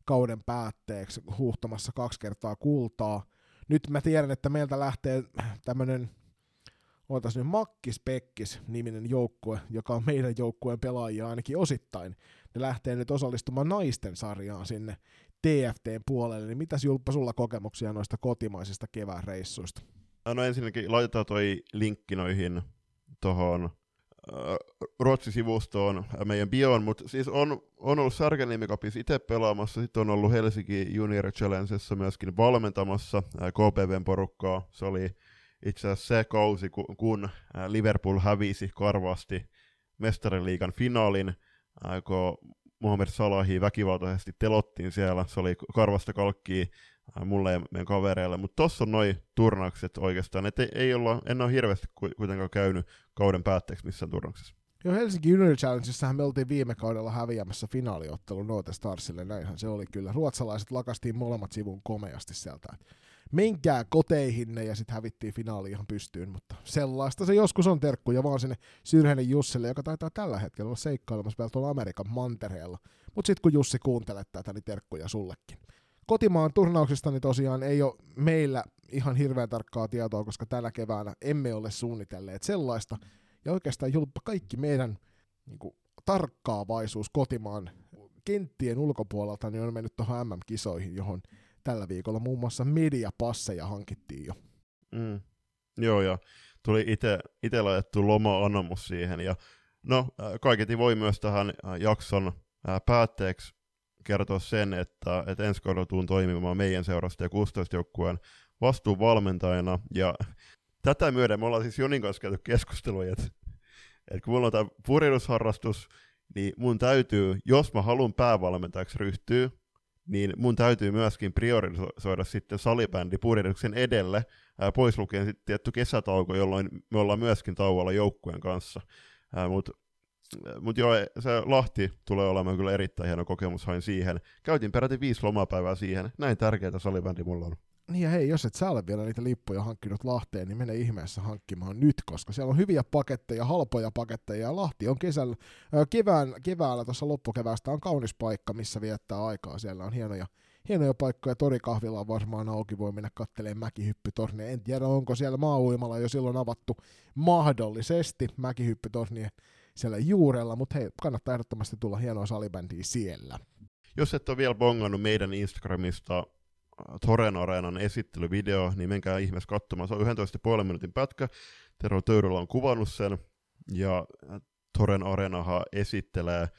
kauden päätteeksi huhtamassa kaksi kertaa kultaa. Nyt mä tiedän, että meiltä lähtee tämmönen ootas nyt Makkis Pekkis niminen joukkue, joka on meidän joukkueen pelaajia ainakin osittain. Ne lähtee nyt osallistumaan naisten sarjaan sinne TFTn puolelle. Niin mitäs Julppa sulla kokemuksia noista kotimaisista kevään reissuista? No ensinnäkin laitetaan toi linkki noihin tuohon Ruotsi-sivustoon meidän bioon, mutta siis on, on ollut Särkänniemi Cupissa itse pelaamassa, sitten on ollut Helsinki Junior Challengessa myöskin valmentamassa KPVn porukkaa. Se oli itse asiassa se kausi, kun Liverpool hävisi karvasti mestariliigan finaalin, kun Mohamed Salahi väkivaltaisesti telottiin siellä, se oli karvasta kalkkia mulle ja meidän kavereille, mutta tossa on noin turnaukset oikeastaan, että ei, ei olla, en ole hirveästi kuitenkaan käynyt kauden päätteeksi missään turnauksessa. Joo, Helsinki Junior Challengessähän me oltiin viime kaudella häviämässä finaaliottelu Note Starsille, näinhän se oli kyllä. Ruotsalaiset lakastiin molemmat sivun komeasti sieltä. Menkää koteihinne ja sitten hävittiin finaali ihan pystyyn, mutta sellaista se joskus on terkkuja vaan sinne Syrhänen Jussille, joka taitaa tällä hetkellä olla seikkailemassa vielä tuolla Amerikan mantereella. Mutta sitten kun Jussi kuuntelet tätä, niin terkkuja sullekin. Kotimaan turnauksista niin tosiaan ei ole meillä ihan hirveän tarkkaa tietoa, koska tänä keväänä emme ole suunnitelleet sellaista. Ja oikeastaan julppa kaikki meidän niin kuin, tarkkaavaisuus kotimaan kenttien ulkopuolelta niin on mennyt tuohon MM-kisoihin, johon tällä viikolla muun muassa mediapasseja hankittiin jo. Mm. Joo, ja tuli itse laitettu loma-anomus siihen, ja no, kaiketi voi myös tähän jakson päätteeksi kertoa sen, että, että ensi kaudella tuun toimimaan meidän seurasta ja 16 joukkueen vastuuvalmentajana, ja tätä myöden me ollaan siis Jonin kanssa käyty keskustelua, että, että kun mulla on tämä puridusharrastus, niin mun täytyy, jos mä haluan päävalmentajaksi ryhtyä, niin mun täytyy myöskin priorisoida sitten salibändi puriduksen edelle, ää, pois lukien sitten tietty kesätauko, jolloin me ollaan myöskin tauolla joukkueen kanssa. Mutta mutta joo, se Lahti tulee olemaan kyllä erittäin hieno kokemus, hain siihen. Käytin peräti viisi lomapäivää siihen. Näin tärkeää salibändi mulla on. Niin ja hei, jos et sä ole vielä niitä lippuja hankkinut Lahteen, niin mene ihmeessä hankkimaan nyt, koska siellä on hyviä paketteja, halpoja paketteja, ja Lahti on kesällä, kevään, keväällä tuossa loppukeväästä on kaunis paikka, missä viettää aikaa. Siellä on hienoja, hienoja paikkoja, torikahvilla on varmaan auki, voi mennä kattelemaan mäkihyppytornia. En tiedä, onko siellä maa jo silloin avattu mahdollisesti mäkihyppytornia siellä juurella, mutta hei, kannattaa ehdottomasti tulla hienoa salibändiä siellä. Jos et ole vielä bongannut meidän Instagramista äh, Toren Areenan esittelyvideo, niin menkää ihmeessä katsomaan. Se on 11,5 minuutin pätkä. Tero Töyryllä on kuvannut sen, ja äh, Toren Areenahan esittelee äh,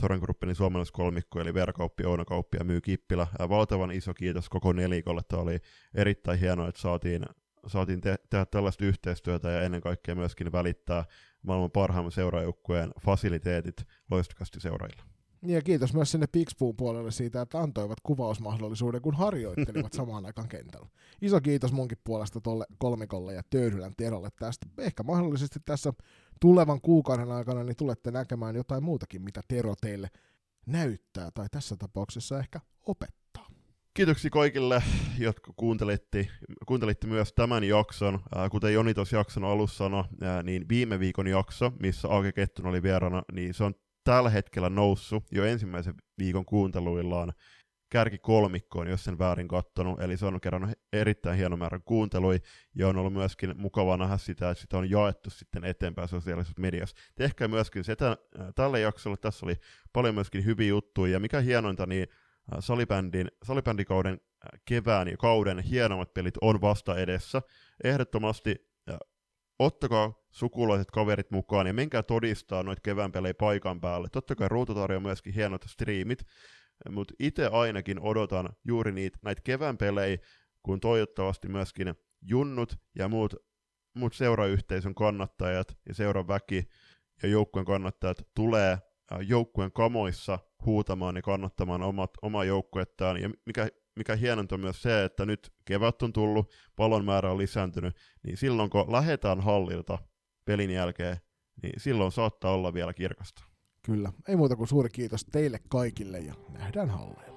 Toren Gruppinin suomalaiskolmikko, eli Verkauppi, Ounakauppi ja Myy Kippilä. Valtavan iso kiitos koko nelikolle. Tämä oli erittäin hienoa, että saatiin, saatiin te- tehdä tällaista yhteistyötä ja ennen kaikkea myöskin välittää maailman parhaimman seuraajoukkueen fasiliteetit loistakasti seuraajille. Ja kiitos myös sinne Pixpuun puolelle siitä, että antoivat kuvausmahdollisuuden, kun harjoittelivat samaan aikaan kentällä. Iso kiitos munkin puolesta tuolle kolmikolle ja Töyrylän Terolle tästä. Ehkä mahdollisesti tässä tulevan kuukauden aikana niin tulette näkemään jotain muutakin, mitä Tero teille näyttää, tai tässä tapauksessa ehkä opettaa. Kiitoksia kaikille, jotka kuuntelitte, kuuntelitte myös tämän jakson. Kuten Joni tuossa jakson alussa sanoi, niin viime viikon jakso, missä Aake Kettun oli vierana, niin se on tällä hetkellä noussut jo ensimmäisen viikon kuunteluillaan kärki kolmikkoon, jos sen väärin kattonut, eli se on kerran erittäin hieno määrä kuuntelui, ja on ollut myöskin mukava nähdä sitä, että sitä on jaettu sitten eteenpäin sosiaalisessa mediassa. Tehkää myöskin sitä tälle jaksolle, tässä oli paljon myöskin hyviä juttuja, ja mikä hienointa, niin salibändin, salibändikauden kevään ja kauden hienommat pelit on vasta edessä. Ehdottomasti ottakaa sukulaiset kaverit mukaan ja menkää todistaa noita kevään pelejä paikan päälle. Totta kai ruutu tarjoaa myöskin hienot striimit, mutta itse ainakin odotan juuri niitä, näitä kevään pelejä, kun toivottavasti myöskin junnut ja muut, muut seurayhteisön kannattajat ja seuran väki ja joukkueen kannattajat tulee joukkueen kamoissa huutamaan ja kannattamaan omat, omaa joukkuettaan. Ja mikä, mikä hienonta on myös se, että nyt kevät on tullut, palon määrä on lisääntynyt, niin silloin kun lähdetään hallilta pelin jälkeen, niin silloin saattaa olla vielä kirkasta. Kyllä. Ei muuta kuin suuri kiitos teille kaikille ja nähdään halleilla.